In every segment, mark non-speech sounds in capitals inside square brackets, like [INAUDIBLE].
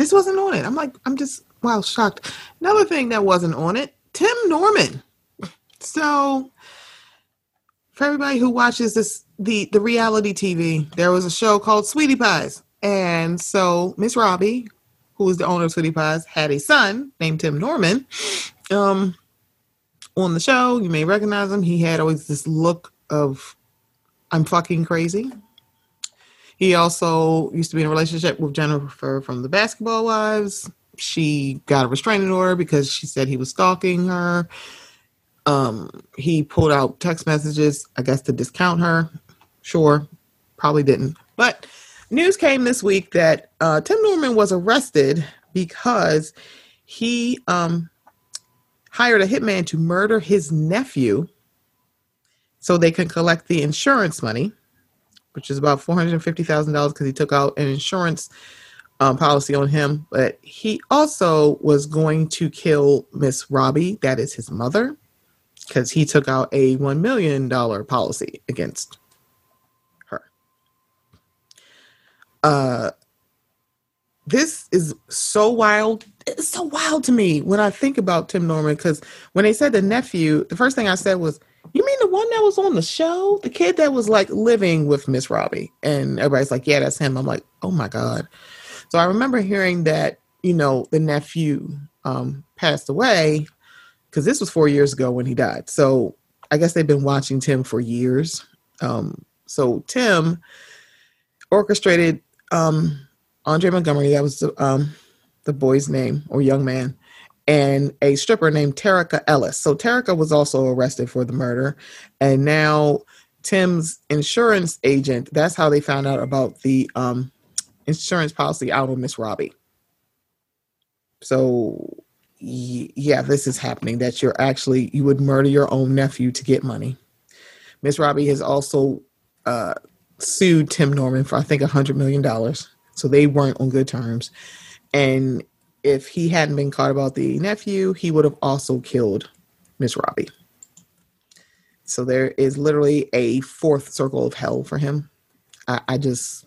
This wasn't on it. I'm like, I'm just wow shocked. Another thing that wasn't on it, Tim Norman. So for everybody who watches this the the reality TV, there was a show called Sweetie Pies. And so Miss Robbie, who is the owner of Sweetie Pies, had a son named Tim Norman. Um on the show, you may recognize him. He had always this look of I'm fucking crazy. He also used to be in a relationship with Jennifer from the Basketball Wives. She got a restraining order because she said he was stalking her. Um, he pulled out text messages, I guess, to discount her. Sure, probably didn't. But news came this week that uh, Tim Norman was arrested because he um, hired a hitman to murder his nephew so they can collect the insurance money, which is about $450,000 because he took out an insurance um, policy on him. But he also was going to kill Miss Robbie, that is his mother, because he took out a $1 million policy against her. Uh, this is so wild. It's so wild to me when I think about Tim Norman because when they said the nephew, the first thing I said was, You mean the one that was on the show? The kid that was like living with Miss Robbie? And everybody's like, Yeah, that's him. I'm like, Oh my God. So I remember hearing that, you know, the nephew um, passed away because this was four years ago when he died. So I guess they've been watching Tim for years. Um, so Tim orchestrated um, Andre Montgomery, that was the, um, the boy's name or young man, and a stripper named Terica Ellis. So Terica was also arrested for the murder. And now Tim's insurance agent, that's how they found out about the um, insurance policy out on Miss Robbie. So yeah, this is happening that you're actually you would murder your own nephew to get money. Miss Robbie has also uh, sued Tim Norman for I think a hundred million dollars. So they weren't on good terms. And if he hadn't been caught about the nephew, he would have also killed Miss Robbie. So there is literally a fourth circle of hell for him. I, I just,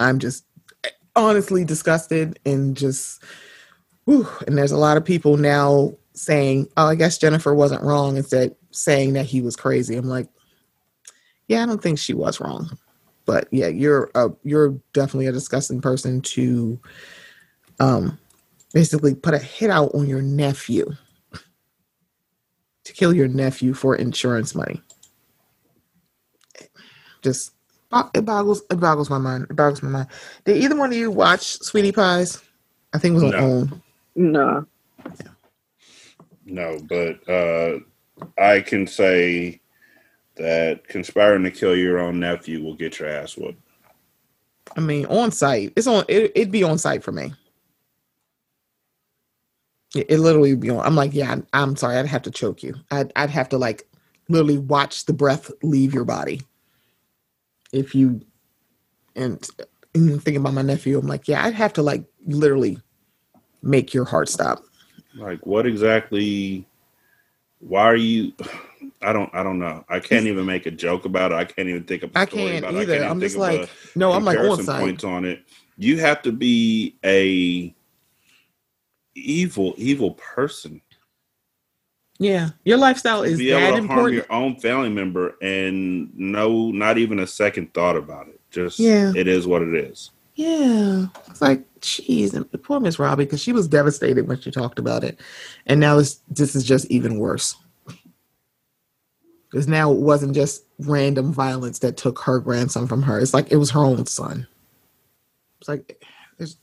I'm just honestly disgusted and just, whew, and there's a lot of people now saying, "Oh, I guess Jennifer wasn't wrong," instead saying that he was crazy. I'm like, yeah, I don't think she was wrong but yeah, you're a, you're definitely a disgusting person to um basically put a hit out on your nephew to kill your nephew for insurance money. Just it boggles it boggles my mind. It boggles my mind. Did either one of you watch Sweetie Pies? I think it was on no. OWN. No. Yeah. No, but uh I can say that conspiring to kill your own nephew will get your ass whooped. I mean, on site. It's on. It, would be on site for me. It, it literally be on. I'm like, yeah, I'm sorry. I'd have to choke you. I'd, I'd have to like literally watch the breath leave your body. If you and, and thinking about my nephew, I'm like, yeah, I'd have to like literally make your heart stop. Like, what exactly? Why are you? I don't I don't know. I can't even make a joke about it. I can't even think of I can't about either. it. I I'm just like no, I'm like on side. points on it. You have to be a evil, evil person. Yeah, your lifestyle is be able to important. harm your own family member and no, not even a second thought about it. Just yeah, it is what it is. Yeah, it's like, geez, poor Miss Robbie because she was devastated when she talked about it, and now this this is just even worse because now it wasn't just random violence that took her grandson from her. It's like it was her own son. It's like,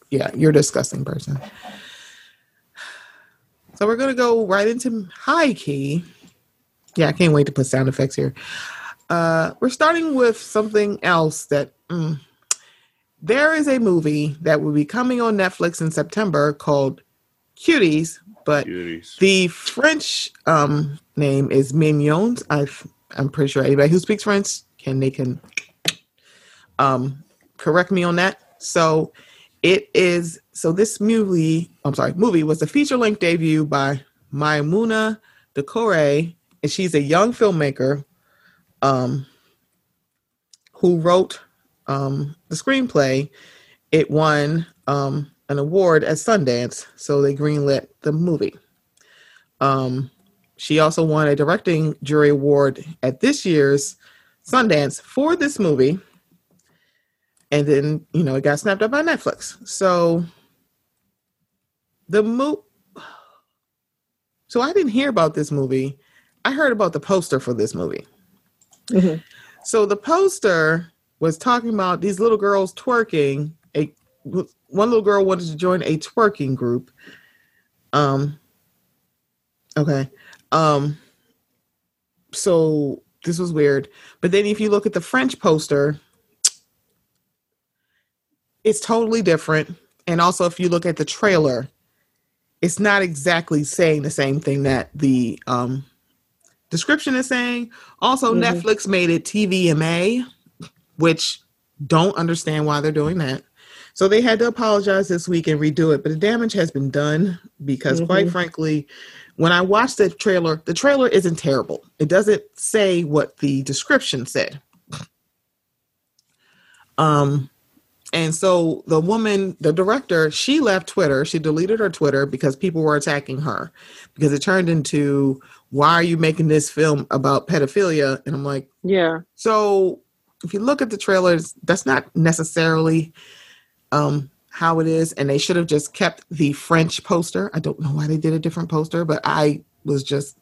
yeah, you're a disgusting person. So we're gonna go right into high key. Yeah, I can't wait to put sound effects here. Uh, we're starting with something else that mm, there is a movie that will be coming on Netflix in September called Cuties, but Cuties. the French um, name is Mignons. i am pretty sure anybody who speaks French can they can um, correct me on that. So it is. So this movie, I'm sorry, movie was a feature length debut by Maimouna Doucouré, and she's a young filmmaker um, who wrote um, the screenplay. It won um, an award at Sundance, so they greenlit the movie. Um, she also won a directing jury award at this year's Sundance for this movie. And then, you know, it got snapped up by Netflix. So the movie. So I didn't hear about this movie. I heard about the poster for this movie. Mhm. So the poster was talking about these little girls twerking. A one little girl wanted to join a twerking group. Um. Okay. Um. So this was weird, but then if you look at the French poster, it's totally different. And also, if you look at the trailer, it's not exactly saying the same thing that the um, description is saying. Also, Mhm. Netflix made it TVMA, which don't understand why they're doing that. So they had to apologize this week and redo it, but the damage has been done because, quite Mhm. frankly, when I watched the trailer, the trailer isn't terrible. It doesn't say what the description said. Um, and so the woman, the director, she left Twitter. She deleted her Twitter because people were attacking her because it turned into, why are you making this film about pedophilia? And I'm like, Yeah. so if you look at the trailers, that's not necessarily um, how it is. And they should have just kept the French poster. I don't know why they did a different poster, but I was just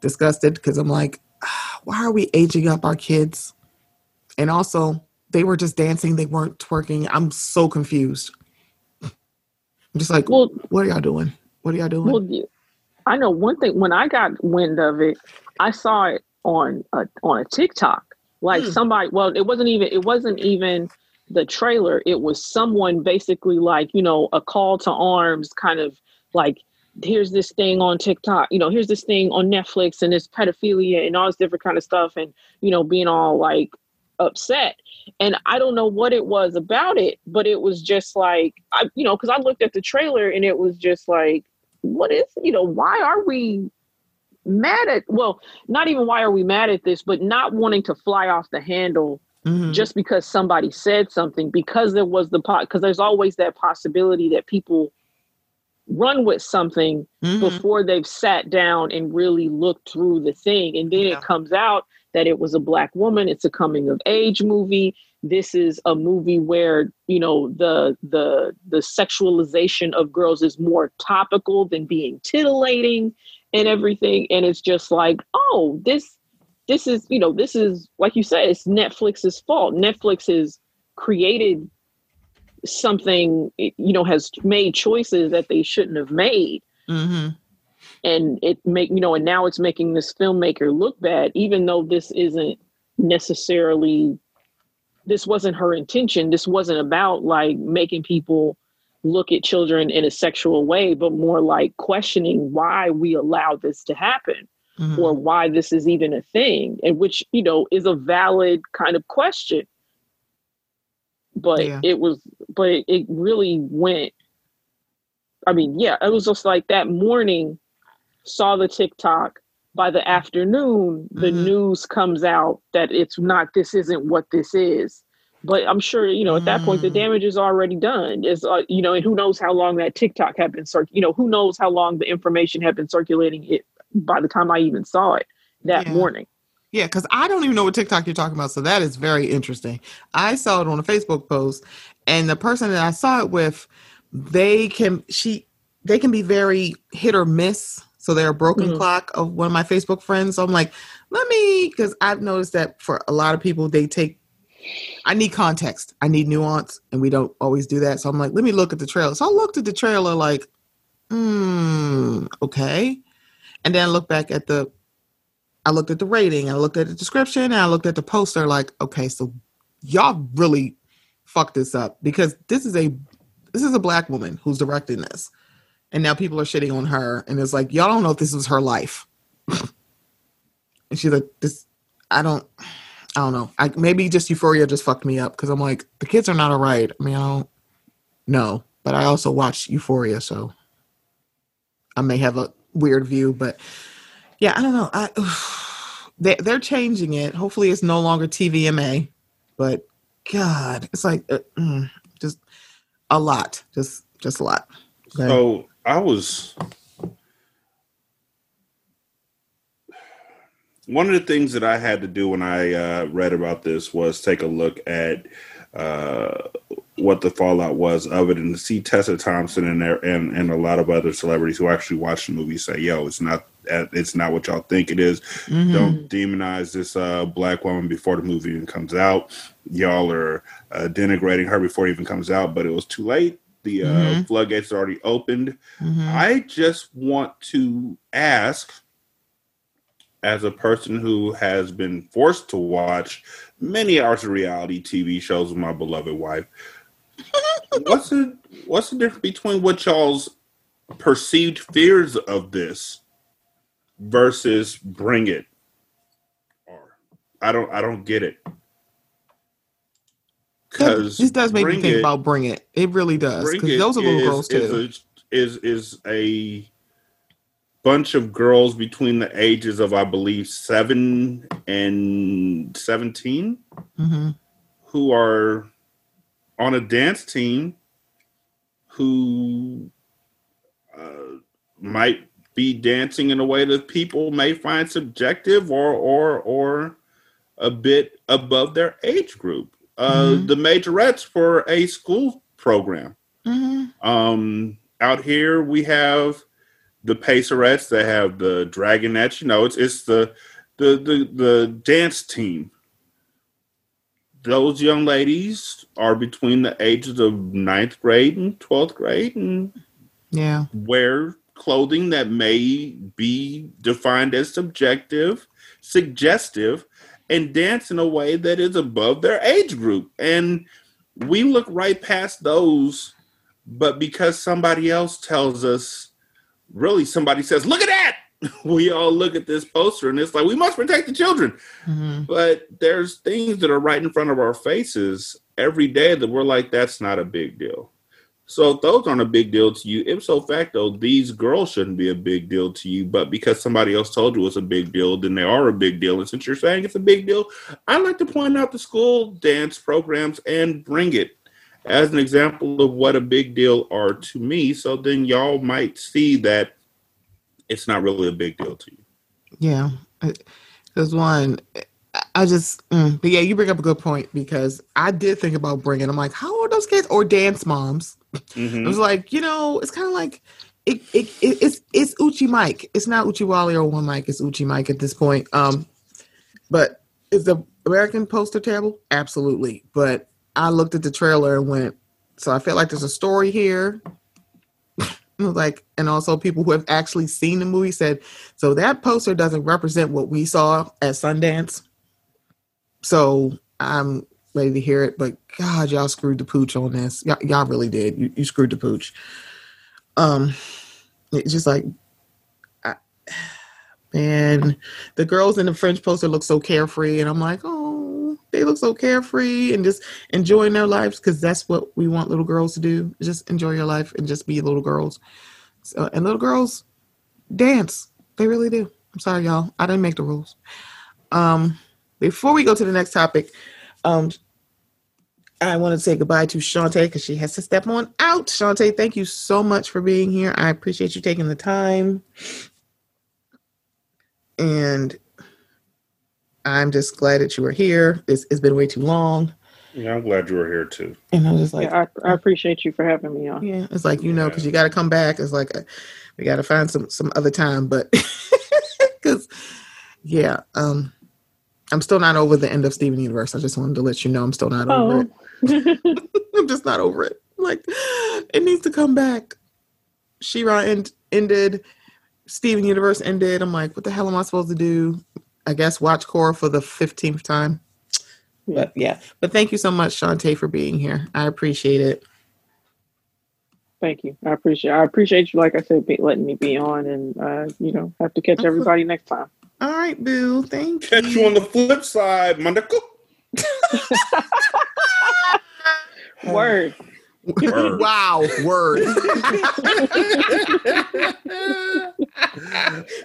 disgusted because I'm like, ah, why are we aging up our kids? And also, they were just dancing, they weren't twerking. I'm so confused. I'm just like, Well, what are y'all doing? What are y'all doing? Well, I know one thing. When I got wind of it, I saw it on a, on a TikTok. Like Hmm. somebody, well, it wasn't even it wasn't even the trailer. It was someone basically like you know a call to arms, kind of like here's this thing on TikTok. You know, here's this thing on Netflix, and it's pedophilia and all this different kind of stuff, and you know, being all like upset. And I don't know what it was about it, but it was just like I, you know, because I looked at the trailer and it was just like what is you know why are we mad at well not even why are we mad at this but not wanting to fly off the handle Mhm. just because somebody said something because there was the pot because there's always that possibility that people run with something Mhm. before they've sat down and really looked through the thing and then Yeah. it comes out that it was a black woman it's a coming of age movie. This is a movie where you know the the the sexualization of girls is more topical than being titillating and everything. And it's just like oh this this is you know this is like you said it's netflix's fault. Netflix has created something you know has made choices that they shouldn't have made. Mhm. And it make you know and now it's making this filmmaker look bad even though this isn't necessarily this wasn't her intention this wasn't about like making people look at children in a sexual way but more like questioning why we allow this to happen Mhm. or why this is even a thing and which you know is a valid kind of question but Yeah. it was but it really went i mean yeah it was just like that morning saw the tiktok by the afternoon the Mhm. news comes out that it's not this isn't what this is but i'm sure you know at that point the Mm. damage is already done is uh, you know and who knows how long that tiktok had been circ you know who knows how long the information had been circulating it by the time i even saw it that Yeah. morning Yeah, because I don't even know what TikTok you're talking about. So that is very interesting. I saw it on a Facebook post, and the person that I saw it with, they can she they can be very hit or miss. So they're a broken Mhm. clock of one of my Facebook friends. So I'm like, let me because I've noticed that for a lot of people, they take I need context. I need nuance, and we don't always do that. So I'm like, let me look at the trailer. So I looked at the trailer like, hmm, okay. And then I look back at the I looked at the rating, I looked at the description, and I looked at the poster like, okay, so y'all really fucked this up because this is a this is a black woman who's directing this. And now people are shitting on her and it's like, y'all don't know if this was her life. [LAUGHS] and she's like, this I don't I don't know. I maybe just euphoria just fucked me up because I'm like, the kids are not all right. I mean, I don't know. But I also watched Euphoria, so I may have a weird view, but yeah, I don't know. I [SIGHS] they they're changing it. Hopefully, it's no longer TVMA, but God, it's like uh, mm, just a lot, just Just a lot. Okay. So I was one of the things that I had to do when I uh, read about this was take a look at uh, what the fallout was of it, and to see Tessa Thompson and there and, and a lot of other celebrities who actually watched the movie say, "Yo, it's not uh, it's not what y'all think it is. Mhm. Don't demonize this uh, black woman before the movie even comes out. Y'all are uh, denigrating her before it even comes out, but it was too late. The uh, Mhm. floodgates already opened." Mhm. I just want to ask, as a person who has been forced to watch many hours of reality TV shows with my beloved wife, [LAUGHS] what's the what's the difference between what y'all's perceived fears of this versus Bring It? Or I don't I don't get it. Because this does make me think about Bring It. It really does because those are little is- girls too. Is a, is is a bunch of girls between the ages of I believe seven and seventeen hmm who are on a dance team who uh, might be dancing in a way that people may find subjective or or or a bit above their age group. Uh, Mhm. The majorettes for a school program. hmm Um, out here we have the Pacerettes. They have the Dragonettes. You know, it's it's the the the the dance team. Those young ladies are between the ages of ninth grade and twelfth grade, and Yeah. wear clothing that may be defined as subjective, suggestive, and dance in a way that is above their age group. And we look right past those, but because somebody else tells us, really, somebody says, Look at that! [LAUGHS] We all look at this poster and it's like, We must protect the children hmm but there's things that are right in front of our faces every day that we're like, that's not a big deal. So those aren't a big deal to you, ipso facto, these girls shouldn't be a big deal to you. But because somebody else told you it's a big deal, then they are a big deal. And since you're saying it's a big deal, I like to point out the school dance programs and bring it as an example of what a big deal are to me. So then y'all might see that it's not really a big deal to you. Yeah. Uh, There's one. I- I just, mm, but yeah, you bring up a good point because I did think about bringing. I'm like, how old are those kids or dance moms? Mhm. It was like, you know, it's kind of like it, it, it it's it's Uchi Mike. It's not Uchi Wally or one Mike. It's Uchi Mike at this point. Um, but is the American poster terrible? Absolutely. But I looked at the trailer and went, so I feel like there's a story here. [LAUGHS] Like, and also people who have actually seen the movie said, so that poster doesn't represent what we saw at Sundance. So I'm ready to hear it. But God, y'all screwed the pooch on this. Y'all, y'all really did. You, you screwed the pooch. Um, it's just like, I, man, the girls in the French poster look so carefree, and I'm like, oh, they look so carefree and just enjoying their lives because that's what we want little girls to do. Just enjoy your life and just be little girls. So, and little girls dance. They really do. I'm sorry, y'all. I didn't make the rules. Um, before we go to the next topic, um, I want to say goodbye to Shantae because she has to step on out. Shantae, thank you so much for being here. I appreciate you taking the time. And I'm just glad that you were here. It's, it's been way too long. Yeah, I'm glad you were here too. And I was just like, yeah, I, I appreciate you for having me on. yeah, it's like, you know, because you got to come back. It's like, a, we got to find some, some other time. But [LAUGHS] because, yeah, um, I'm still not over the end of Steven Universe. I just wanted to let you know I'm still not over it. Oh, [LAUGHS] I'm just not over it. Like, it needs to come back. She-Ra end, ended. Steven Universe ended. I'm like, what the hell am I supposed to do? I guess watch Korra for the 15th time. But yeah, but thank you so much, Shantae, for being here. I appreciate it. thank you. I appreciate. I appreciate you. Like I said, be, letting me be on, and uh, you know, have to catch everybody next time. All right, Boo. Thank you. Catch you on the flip side, Mandako. [LAUGHS] Word. Word. wow, word. [LAUGHS] uh,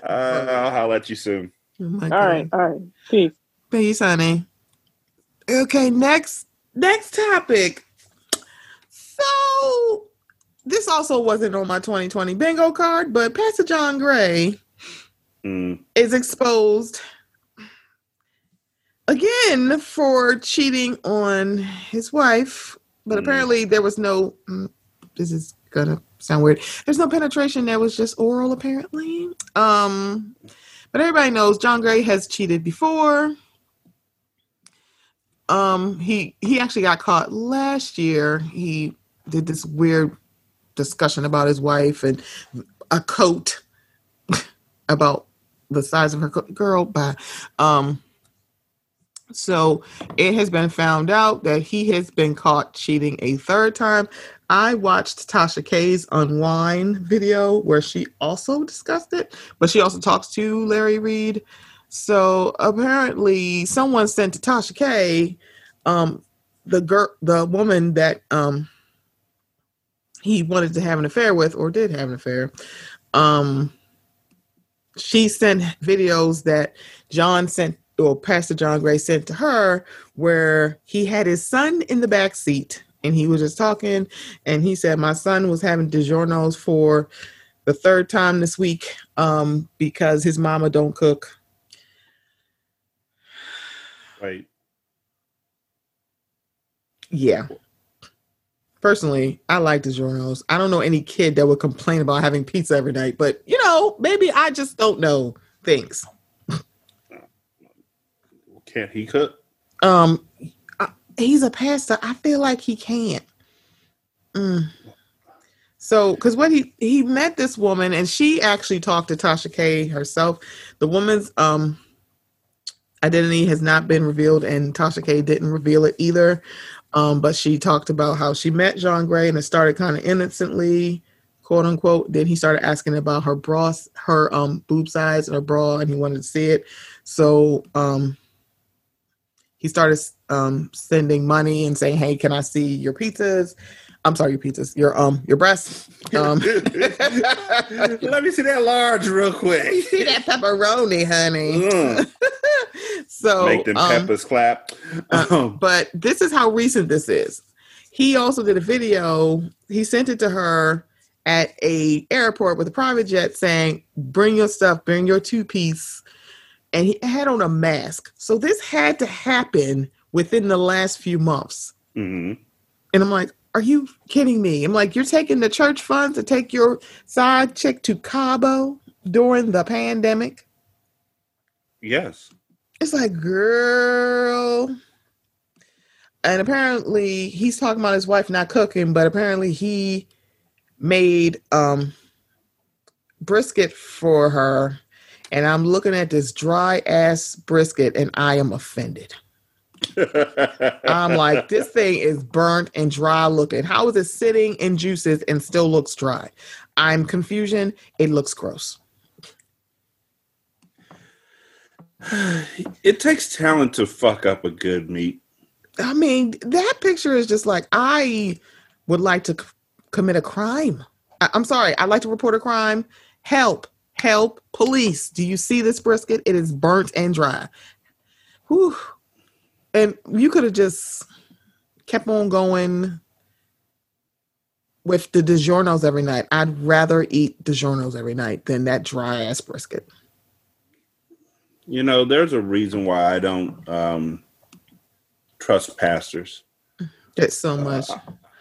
I'll holler at you soon. Oh my All right. All right. Peace. Peace, honey. Okay, next next topic. So this also wasn't on my 2020 bingo card, but Pastor John Gray Mm. is exposed again for cheating on his wife. But Mm. apparently, there was no. mm, This is gonna sound weird. There's no penetration. There was just oral, apparently. Um, but everybody knows John Gray has cheated before. Um, he he actually got caught last year. He did this weird discussion about his wife and a coat [LAUGHS] about the size of her girl. But um, so it has been found out that he has been caught cheating a third time. I watched Tasha K's Unwine video where she also discussed it, but she also talks to Larry Reid. So apparently, someone sent to Tasha K, um, the girl, the woman that um he wanted to have an affair with or did have an affair. Um, she sent videos that John sent or Pastor John Gray sent to her where he had his son in the back seat and he was just talking and he said my son was having DiGiorno's for the third time this week um, because his mama don't cook. Right. Yeah. Personally, I like DiGiorno's. I don't know any kid that would complain about having pizza every night, but you know, maybe I just don't know things. Can't he cook? Um, I- he's a pastor. I feel like he can't. Mm. So, because what he he met this woman, and she actually talked to Tasha K herself. The woman's um identity has not been revealed, and Tasha K didn't reveal it either. Um, but she talked about how she met John Gray, and it started kind of innocently, quote unquote. Then he started asking about her bra, her um boob size and her bra, and he wanted to see it. So um he started um, sending money and saying, "Hey, can I see your pizzas? I'm sorry, your pizzas, your um, your breasts. Um, [LAUGHS] Let me see that large real quick. [LAUGHS] see that pepperoni, honey." Mm. [LAUGHS] So, Make them um, peppers clap. uh, Um, but this is how recent this is. He also did a video. He sent it to her at a airport with a private jet, saying, "Bring your stuff. Bring your two piece." And he had on a mask. So this had to happen within the last few months. mhm. And I'm like, are you kidding me? I'm like, you're taking the church funds to take your side chick to Cabo during the pandemic? Yes. It's like, girl. And apparently he's talking about his wife not cooking, but apparently he made um brisket for her. And I'm looking at this dry ass brisket and I am offended. [LAUGHS] I'm like, this thing is burnt and dry looking. How is it sitting in juices and still looks dry? I'm confusion. It looks gross. [SIGHS] it takes talent to fuck up a good meat. I mean, that picture is just like I would like to c- commit a crime. I- I'm sorry. I'd like to report a crime. Help! Help! Police! Do you see this brisket? It is burnt and dry. Whew. And you could have just kept on going with the DiGiorno's every night. I'd rather eat DiGiorno's every night than that dry ass brisket. You know, there's a reason why I don't um, trust pastors. That's so much.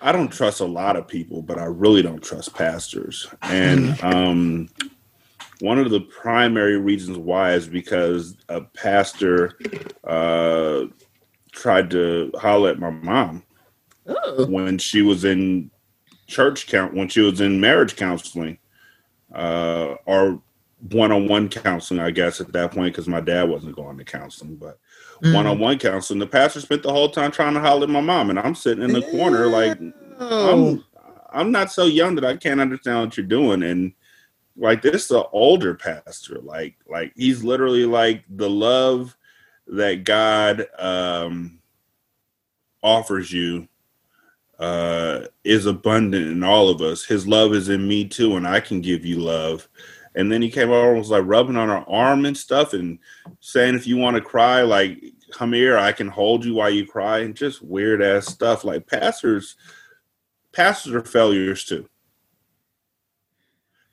I don't trust a lot of people, but I really don't trust pastors. And um, one of the primary reasons why is because a pastor uh, tried to holler at my mom Oh. when she was in church count when she was in marriage counseling uh, or one-on-one counseling i guess at that point because my dad wasn't going to counseling but Mm. one-on-one counseling the pastor spent the whole time trying to holler at my mom and i'm sitting in the corner like. I'm I'm not so young that I can't understand what you're doing. And like this is an older pastor. Like like he's literally like the love that God um offers you uh is abundant in all of us. His love is in me too, and I can give you love. And then he came over and was like rubbing on her arm and stuff and saying if you want to cry, like come here, I can hold you while you cry, and just weird ass stuff. Like pastors pastors are failures too.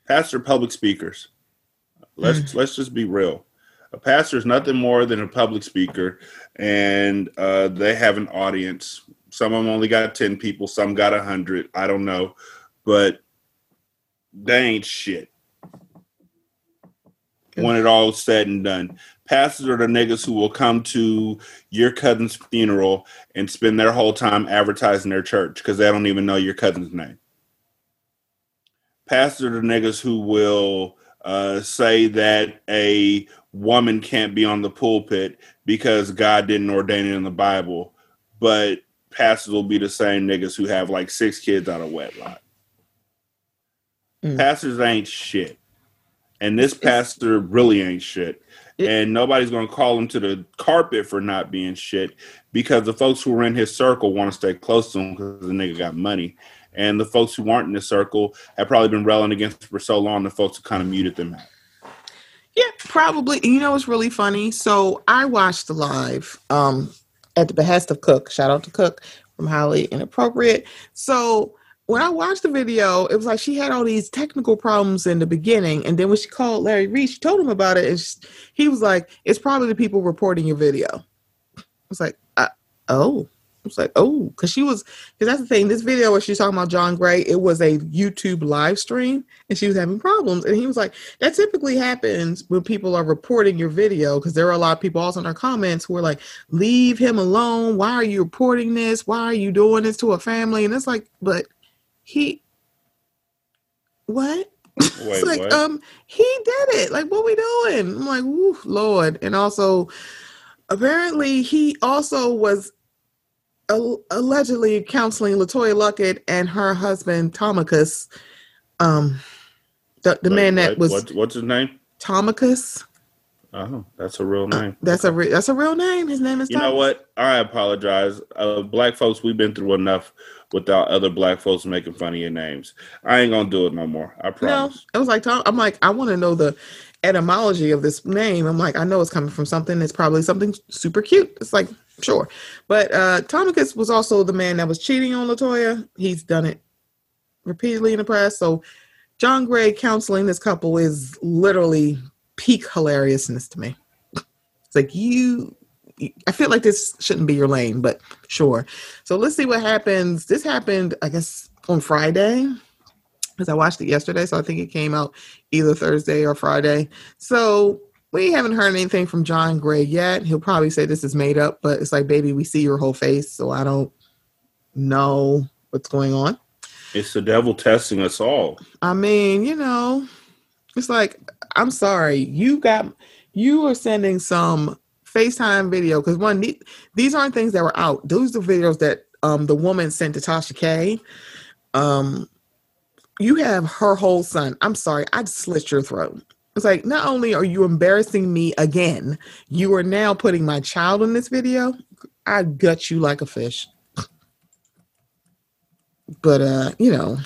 Pastor public speakers. Let's mm. let's just be real. A pastor is nothing more than a public speaker, and uh, they have an audience. Some of them only got ten people, some got a hundred. I don't know, but they ain't shit. When it all said and done, pastors are the niggas who will come to your cousin's funeral and spend their whole time advertising their church because they don't even know your cousin's name. Pastors are the niggas who will uh, say that a woman can't be on the pulpit because God didn't ordain it in the Bible, but pastors will be the same niggas who have like six kids out of wedlock. Mm. Pastors ain't shit. And this pastor really ain't shit. It, and nobody's going to call him to the carpet for not being shit because the folks who are in his circle want to stay close to him because the nigga got money. And the folks who aren't in the circle have probably been railing against him for so long, the folks who kind of muted them out. Yeah, probably. You know, it's really funny. So I watched the live um, at the behest of Cook. Shout out to Cook from Highly Inappropriate. So when I watched the video, it was like she had all these technical problems in the beginning, and then when she called Larry Reid, she told him about it, and she, he was like, "It's probably the people reporting your video." I was like, uh, "Oh." I was like, oh, because she was, because that's the thing. This video where she's talking about John Gray, it was a YouTube live stream and she was having problems. And he was like, that typically happens when people are reporting your video because there are a lot of people also in our comments who are like, leave him alone. Why are you reporting this? Why are you doing this to a family? And it's like, but he what? [LAUGHS] Wait, like, what? um, he did it. Like, what we doing? I'm like, Ooh, Lord. And also, apparently, he also was allegedly counseling Latoya Luckett and her husband Tommicus. Um, the the man that was what, what's his name? Tommicus. Oh, that's a real name. Uh, that's a re- that's a real name. His name is. You know what? I apologize. Uh, black folks, we've been through enough without other black folks making fun of your names. I ain't gonna do it no more. I promise. No, it was like Tom, I'm like I want to know the etymology of this name. I'm like I know it's coming from something. It's probably something super cute. It's like sure, but uh Tommicus was also the man that was cheating on Latoya. He's done it repeatedly in the press. So John Gray counseling this couple is literally peak hilariousness to me. It's like you I feel like this shouldn't be your lane, but sure. So let's see what happens. This happened, I guess, on Friday because I watched it yesterday. So I think it came out either Thursday or Friday. So we haven't heard anything from John Gray yet. He'll probably say this is made up, but it's like, baby, we see your whole face. So I don't know what's going on. It's the devil testing us all. I mean, you know, it's like, I'm sorry, you got, you are sending some FaceTime video because one these aren't things that were out. Those are the videos that um the woman sent to Tasha K. Um you have her whole son. I'm sorry, I'd slit your throat. It's like not only are you embarrassing me again, you are now putting my child in this video. I gut you like a fish. But uh, you know,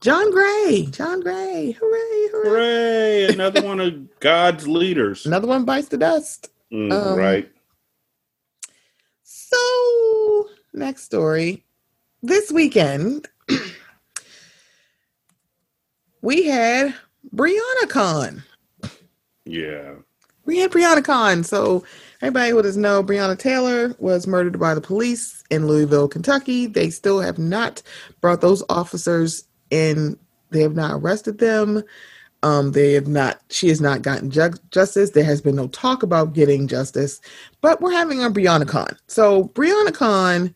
John Gray, John Gray, hooray, hooray. Hooray, another one of God's leaders. Another one bites the dust. Mm, um, right. So, next story. This weekend, we had Breonna Con. Yeah. We had Breonna Con. So, everybody who doesn't know, Breonna Taylor was murdered by the police in Louisville, Kentucky. They still have not brought those officers in, they have not arrested them. Um, they have not. She has not gotten ju- justice. There has been no talk about getting justice, but we're having a Breonna Con. So Breonna Con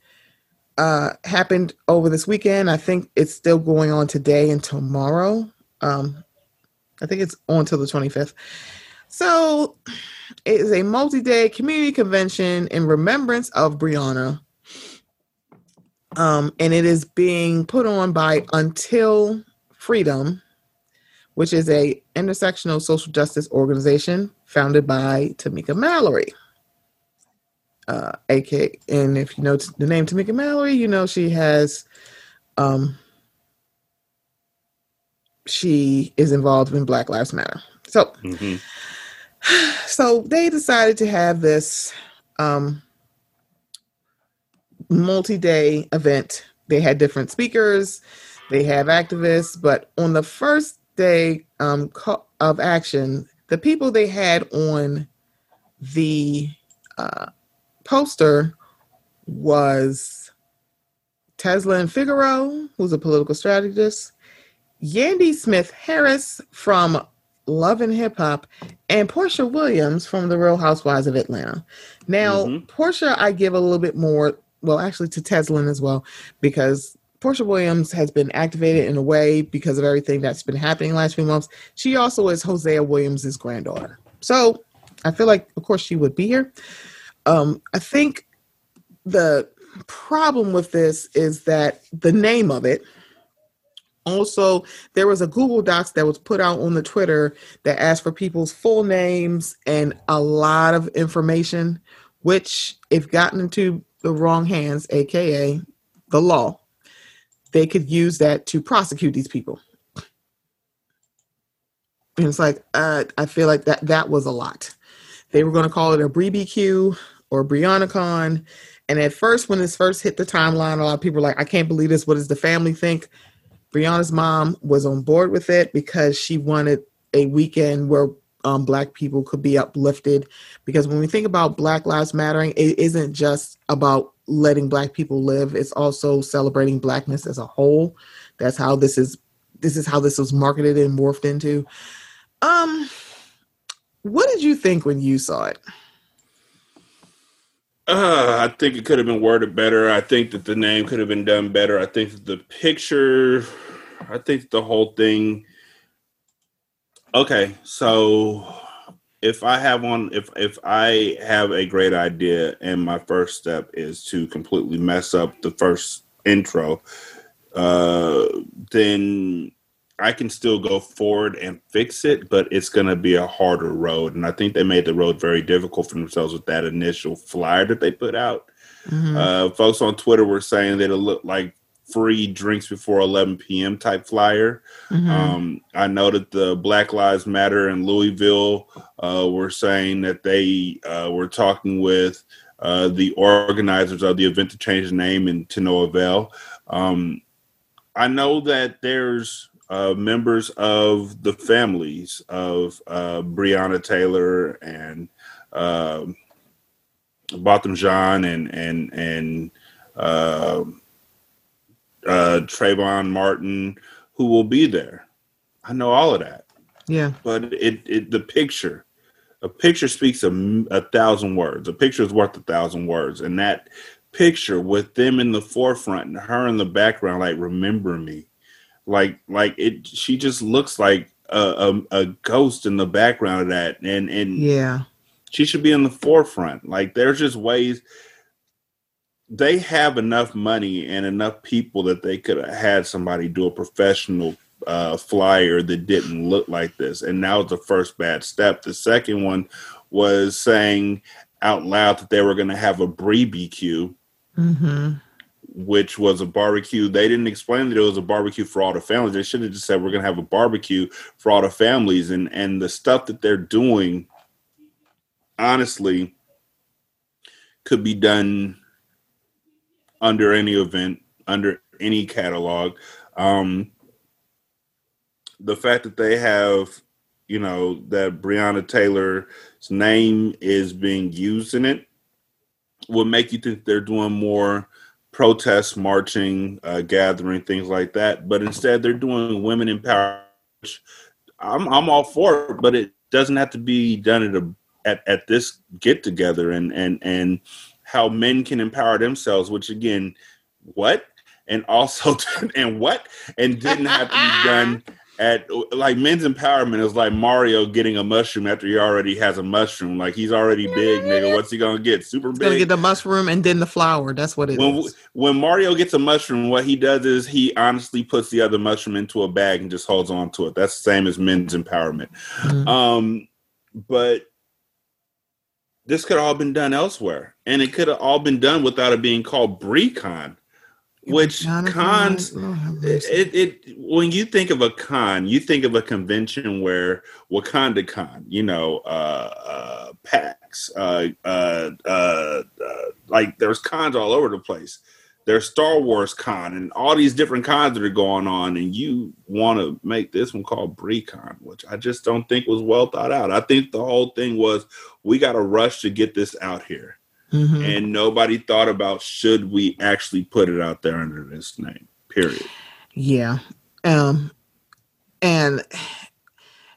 uh, happened over this weekend. I think it's still going on today and tomorrow. Um, I think it's on till the 25th. So it is a multi-day community convention in remembrance of Breonna. Um, and it is being put on by Until Freedom, which is a intersectional social justice organization founded by Tamika Mallory. Uh, AK, and if you know the name Tamika Mallory, you know she has, um, she is involved in Black Lives Matter. So, mm-hmm. [SIGHS] so they decided to have this um, multi-day event. They had different speakers, they have activists, but on the first day um, of action, the people they had on the uh, poster was Tezlyn Figaro, who's a political strategist, Yandy Smith Harris from Love and Hip Hop, and Porsha Williams from The Real Housewives of Atlanta. Now, mm-hmm. Porsha, I give a little bit more, well, actually to Tezlyn as well, because Porsha Williams has been activated in a way because of everything that's been happening last few months. She also is Hosea Williams' granddaughter. So I feel like, of course, she would be here. Um, I think the problem with this is that the name of it, also, there was a Google Docs that was put out on the Twitter that asked for people's full names and a lot of information, which, if gotten into the wrong hands, aka the law, they could use that to prosecute these people. And it's like, uh, I feel like that that was a lot. They were going to call it a BBQ or BreonnaCon. And at first, when this first hit the timeline, a lot of people were like, I can't believe this. What does the family think? Breonna's mom was on board with it because she wanted a weekend where um, Black people could be uplifted. Because when we think about Black Lives Mattering, it isn't just about letting Black people live; it's also celebrating Blackness as a whole. That's how this is. This is how this was marketed and morphed into. Um, what did you think when you saw it? Uh, I think it could have been worded better. I think that the name could have been done better. I think the picture, I think the whole thing. Okay, so if I have one, if if I have a great idea and my first step is to completely mess up the first intro, uh, then I can still go forward and fix it, but it's going to be a harder road. And I think they made the road very difficult for themselves with that initial flyer that they put out. Mm-hmm. Uh, folks on Twitter were saying that it looked like free drinks before 11 p.m. type flyer. Mm-hmm. Um, I know that the Black Lives Matter in Louisville uh, were saying that they uh, were talking with uh, the organizers of the event to change the name and to no avail. Um, I know that there's uh, members of the families of uh, Breonna Taylor and uh, Botham Jean and and and uh, Trayvon Martin, who will be there. I know all of that. Yeah, but it, it the picture, a picture speaks a, a thousand words. A picture is worth a thousand words, and that picture with them in the forefront and her in the background, like remember me like like it she just looks like a, a, a ghost in the background of that and and yeah she should be in the forefront like there's just ways they have enough money and enough people that they could have had somebody do a professional uh, flyer that didn't look like this. And now the first bad step. The second one was saying out loud that they were going to have a BBQ. Mm-hmm which was a barbecue. They didn't explain that it was a barbecue for all the families. They should have just said we're going to have a barbecue for all the families. And and the stuff that they're doing, honestly, could be done under any event, under any catalog. Um, the fact that they have, you know, that Breonna Taylor's name is being used in it will make you think they're doing more protests, marching, uh, gathering, things like that. But instead, they're doing women empowerment. I'm I'm all for it, but it doesn't have to be done at a at, at this get together and and and how men can empower themselves. Which again, what and also [LAUGHS] and what and didn't have to be done at like men's empowerment is like Mario getting a mushroom after he already has a mushroom. Like he's already big, nigga. What's he gonna get? Super he's big. Gonna get the mushroom and then the flower. That's what it when, is. when, Mario gets a mushroom, what he does is he honestly puts the other mushroom into a bag and just holds on to it. That's the same as men's empowerment. Mm-hmm. Um, but this could have all been done elsewhere, and it could have all been done without it being called BreeCon which cons it, it when you think of a con you think of a convention where wakanda con you know uh uh pax uh, uh uh uh like there's cons all over the place there's Star Wars Con and all these different cons that are going on, and you want to make this one called BreeCon, which I just don't think was well thought out. I think the whole thing was we got to rush to get this out here, Mhm. and nobody thought about should we actually put it out there under this name. Period. Yeah. Um and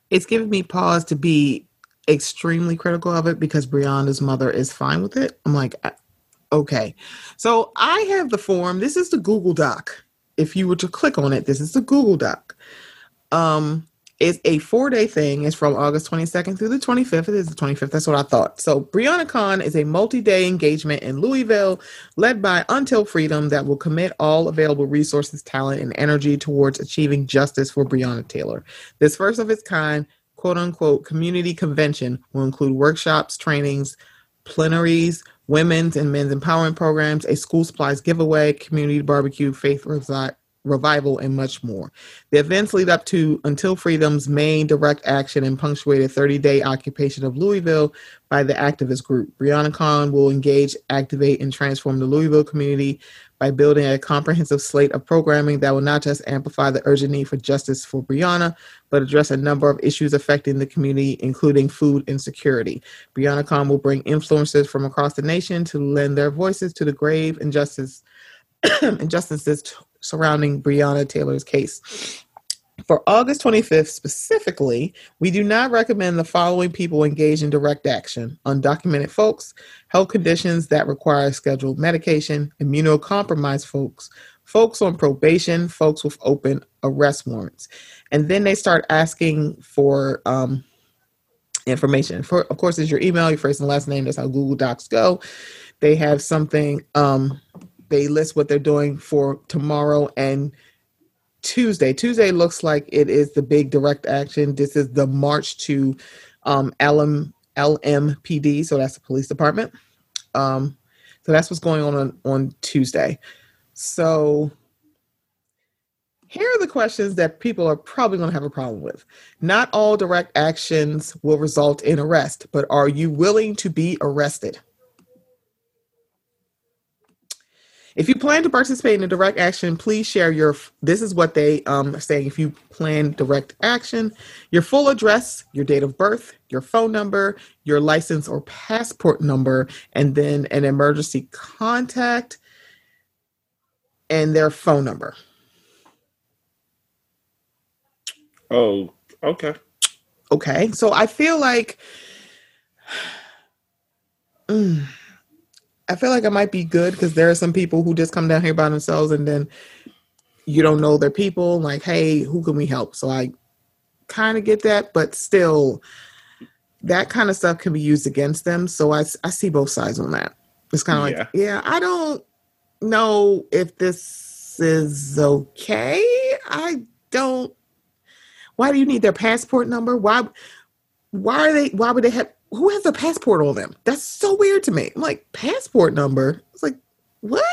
it's given me pause to be extremely critical of it because Breonna's mother is fine with it. I'm like, I- okay. So I have the form. This is the Google Doc. If you were to click on it, this is the Google Doc. Um it's a four day thing. It's from August 22nd through the 25th. It is the 25th. That's what I thought. So, Breonna Con is a multi day engagement in Louisville led by Until Freedom that will commit all available resources, talent, and energy towards achieving justice for Breonna Taylor. This first of its kind, quote unquote, community convention will include workshops, trainings, plenaries, women's and men's empowerment programs, a school supplies giveaway, community barbecue, faith resi- revival, and much more. The events lead up to Until Freedom's main direct action and punctuated 30 day occupation of Louisville by the activist group. Breonna Con will engage, activate, and transform the Louisville community by building a comprehensive slate of programming that will not just amplify the urgent need for justice for Breonna, but address a number of issues affecting the community, including food insecurity. Breonna Con will bring influencers from across the nation to lend their voices to the grave injustice [COUGHS] injustices surrounding Breonna Taylor's case. For August 25th specifically, we do not recommend the following people engage in direct action undocumented folks, health conditions that require scheduled medication, immunocompromised folks, folks on probation, folks with open arrest warrants. And then they start asking for um, information. For of course, is your email, your first and last name. That's how Google Docs go. They have something. Um, they list what they're doing for tomorrow and Tuesday. Tuesday looks like it is the big direct action. This is the march to um, LM, LMPD, so that's the police department. Um, so that's what's going on, on on Tuesday. So here are the questions that people are probably going to have a problem with. Not all direct actions will result in arrest, but are you willing to be arrested? If you plan to participate in a direct action, please share your. This is what they um, are saying. If you plan direct action, your full address, your date of birth, your phone number, your license or passport number, and then an emergency contact and their phone number. Oh, okay. Okay, so I feel like [SIGHS] Mm. I feel like I might be good because there are some people who just come down here by themselves and then you don't know their people. Like, hey, who can we help? So I kind of get that, but still, that kind of stuff can be used against them. So I, I see both sides on that. It's kind of like, yeah, I don't know if this is okay. I don't. Why do you need their passport number? Why? Why are they? Why would they have? Who has a passport on them? That's so weird to me. I'm like passport number. It's like what?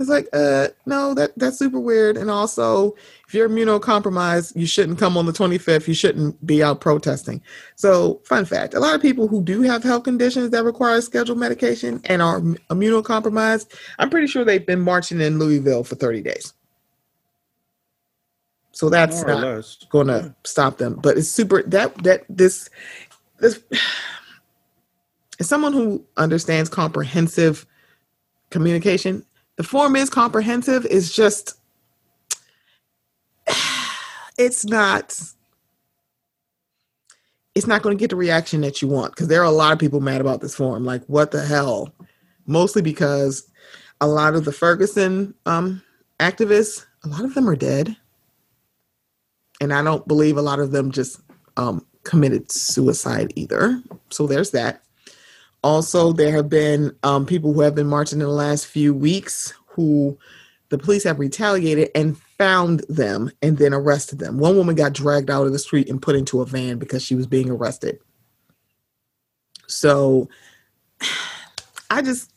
It's like uh no that that's super weird. And also, if you're immunocompromised, you shouldn't come on the 25th. You shouldn't be out protesting. So, fun fact: a lot of people who do have health conditions that require scheduled medication and are immunocompromised, I'm pretty sure they've been marching in Louisville for 30 days. So that's not less. going to stop them. But it's super that that this as someone who understands comprehensive communication, the form is comprehensive. It's just [SIGHS] it's not it's not going to get the reaction that you want because there are a lot of people mad about this form. Like, what the hell? Mostly because a lot of the Ferguson um, activists, a lot of them are dead and I don't believe a lot of them just um, committed suicide either. So there's that. Also, there have been um, people who have been marching in the last few weeks who the police have retaliated and found them and then arrested them. One woman got dragged out of the street and put into a van because she was being arrested. So I just,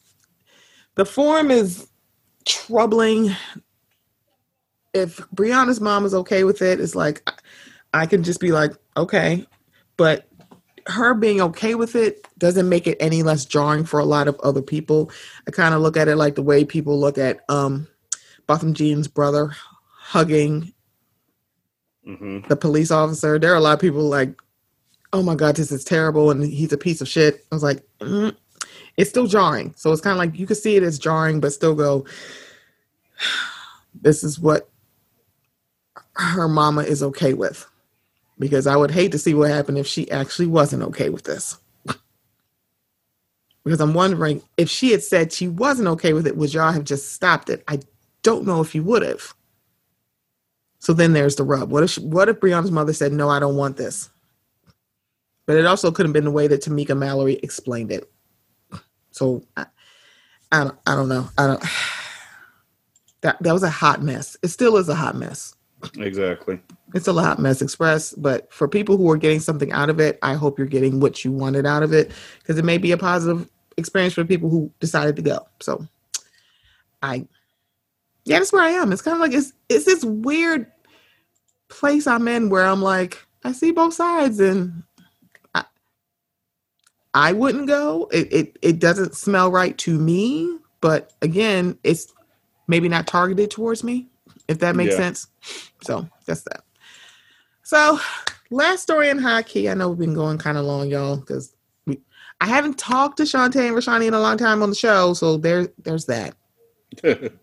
the form is troubling if Breonna's mom is okay with it, it's like I can just be like, okay, but her being okay with it doesn't make it any less jarring for a lot of other people. I kind of look at it like the way people look at um Botham Jean's brother hugging hmm the police officer. There are a lot of people like, oh my God, this is terrible and he's a piece of shit. I was like, mm, it's still jarring. So it's kind of like you could see it as jarring, but still go, [SIGHS] this is what her mama is okay with. Because I would hate to see what happened if she actually wasn't okay with this. because I'm wondering if she had said she wasn't okay with it, would y'all have just stopped it? I don't know if you would have. So then there's the rub. What if she, what if Breonna's mother said, "No, I don't want this"? But it also could have been the way that Tamika Mallory explained it. So I, I don't, I don't know. I don't. [SIGHS] That that was a hot mess. It still is a hot mess. Exactly. It's a lot, mess express. But for people who are getting something out of it, I hope you're getting what you wanted out of it because it may be a positive experience for people who decided to go. So I yeah, that's where I am. It's kind of like it's it's this weird place I'm in where I'm like, I see both sides and I I wouldn't go. It it, it doesn't smell right to me, but again, it's maybe not targeted towards me, if that makes Yeah. sense. So that's that. So last story in high key. I know we've been going kind of long, y'all, because we I haven't talked to Shantae and Rashani in a long time on the show, so there there's that. [LAUGHS]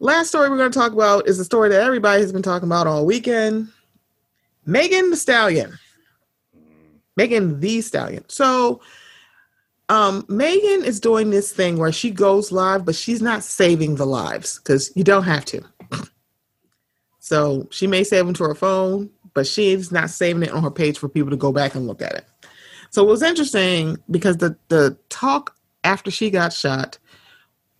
Last story we're going to talk about is a story that everybody has been talking about all weekend. Megan Thee Stallion. Megan Thee Stallion. So, um, Megan is doing this thing where she goes live, but she's not saving the lives because you don't have to. So she may save them to her phone, but she's not saving it on her page for people to go back and look at it. So it was interesting because the the talk after she got shot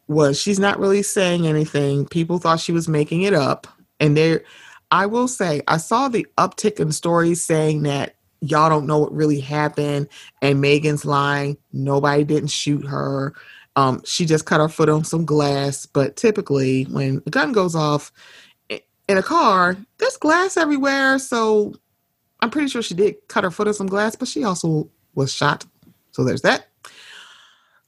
was she's not really saying anything. People thought she was making it up. And there I will say I saw the uptick in stories saying that y'all don't know what really happened and Megan's lying. Nobody didn't shoot her. Um, she just cut her foot on some glass. But typically when a gun goes off in a car, there's glass everywhere. So I'm pretty sure she did cut her foot on some glass, but she also was shot. So there's that.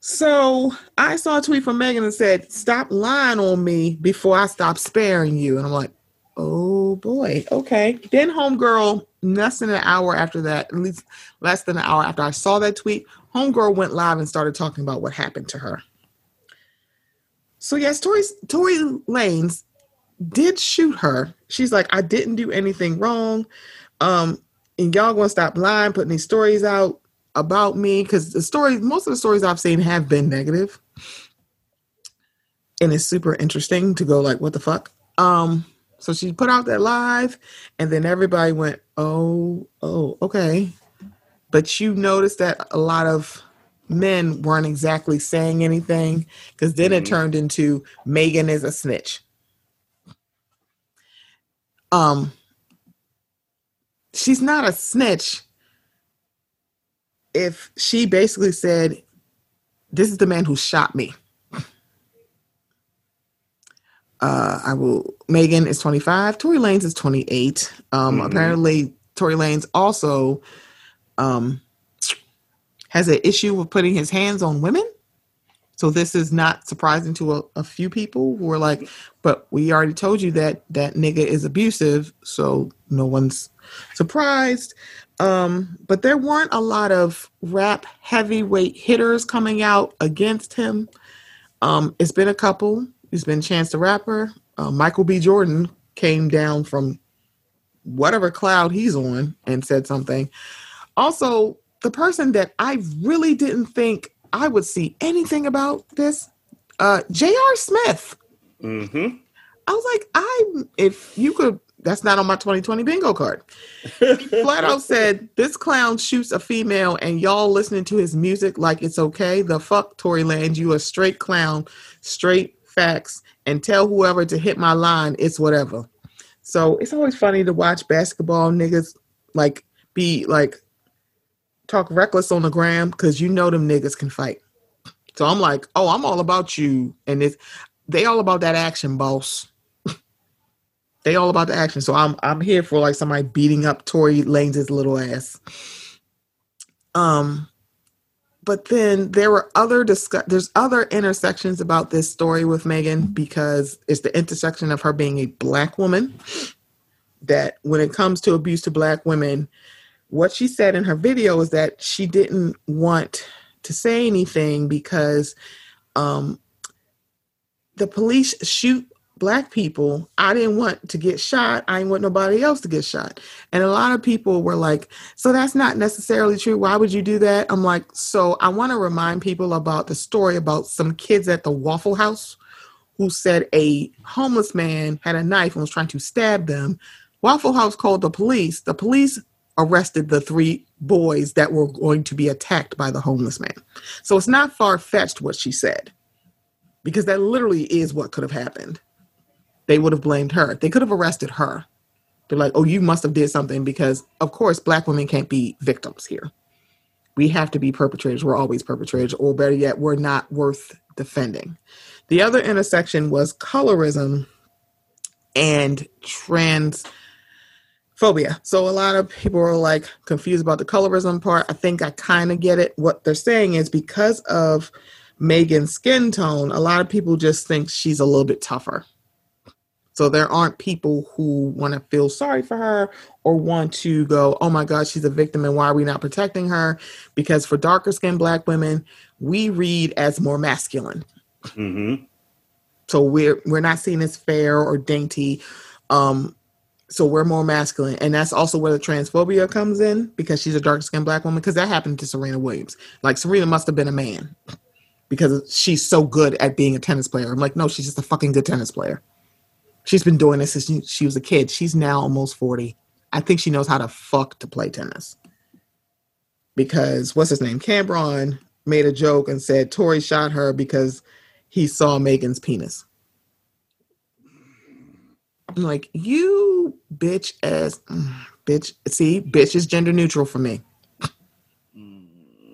So I saw a tweet from Megan that said, Stop lying on me before I stop sparing you. And I'm like, Oh boy, okay. Then Homegirl, less than an hour after that, at least less than an hour after I saw that tweet, Homegirl went live and started talking about what happened to her. So yes, Tori Tory Lanez did shoot her. She's like, I didn't do anything wrong. Um, and y'all gonna stop lying, putting these stories out about me because the stories, most of the stories I've seen have been negative, and it's super interesting to go like, what the fuck? Um, so she put out that live, and then everybody went, oh, oh, okay. But you noticed that a lot of men weren't exactly saying anything because then it Mhm. turned into Megan is a snitch. Um, she's not a snitch if she basically said, This is the man who shot me. Uh, I will. Megan is 25. Tory Lanez is 28. Um, Mhm. Apparently, Tory Lanez also um, has an issue with putting his hands on women. So this is not surprising to a, a few people who are like, but we already told you that that nigga is abusive, so no one's surprised. Um, but there weren't a lot of rap heavyweight hitters coming out against him. Um, it's been a couple. It's been Chance the Rapper. Uh, Michael B. Jordan came down from whatever cloud he's on and said something. Also, the person that I really didn't think I would see anything about this, uh, J.R. Smith. Mm-hmm. I was like, I if you could, that's not on my 2020 bingo card. [LAUGHS] He flat out said, This clown shoots a female and y'all listening to his music like it's okay. The fuck, Tory Land, you a straight clown, straight facts, and tell whoever to hit my line, it's whatever. So it's always funny to watch basketball niggas like be like talk reckless on the gram because you know them niggas can fight. So I'm like, oh, I'm all about you. And it's they all about that action, boss. [LAUGHS] they all about the action. So I'm I'm here for like somebody beating up Tory Lanez little ass. Um, but then there were other discuss. There's other intersections about this story with Megan because it's the intersection of her being a black woman. That when it comes to abuse to black women, what she said in her video is that she didn't want to say anything because um, the police shoot black people. I didn't want to get shot. I didn't want nobody else to get shot. And a lot of people were like, so that's not necessarily true. Why would you do that? I'm like, so I want to remind people about the story about some kids at the Waffle House who said a homeless man had a knife and was trying to stab them. Waffle House called the police. The police arrested the three boys that were going to be attacked by the homeless man. So it's not far fetched what she said, because that literally is what could have happened. They would have blamed her. They could have arrested her. They're like, oh, you must have did something because, of course, black women can't be victims here. We have to be perpetrators. We're always perpetrators, or better yet, we're not worth defending. The other intersection was colorism and trans phobia. So a lot of people are like confused about the colorism part. I think I kind of get it. What they're saying is because of Megan's skin tone, a lot of people just think she's a little bit tougher. So there aren't people who want to feel sorry for her or want to go, oh my God, she's a victim and why are we not protecting her? Because for darker skinned black women, we read as more masculine. Mm-hmm. So we're we're not seen as fair or dainty. Um, so we're more masculine. And that's also where the transphobia comes in because she's a dark skinned black woman because that happened to serena williams. Like serena must have been a man because she's so good at being a tennis player. I'm like no she's just a fucking good tennis player. She's been doing this since she was a kid. She's now almost 40 i think she knows how to fuck to play tennis. Because what's his name? Cam'ron made a joke and said tori shot her because he saw megan's penis I'm like, you bitch ass mm, bitch. See, bitch is gender neutral for me.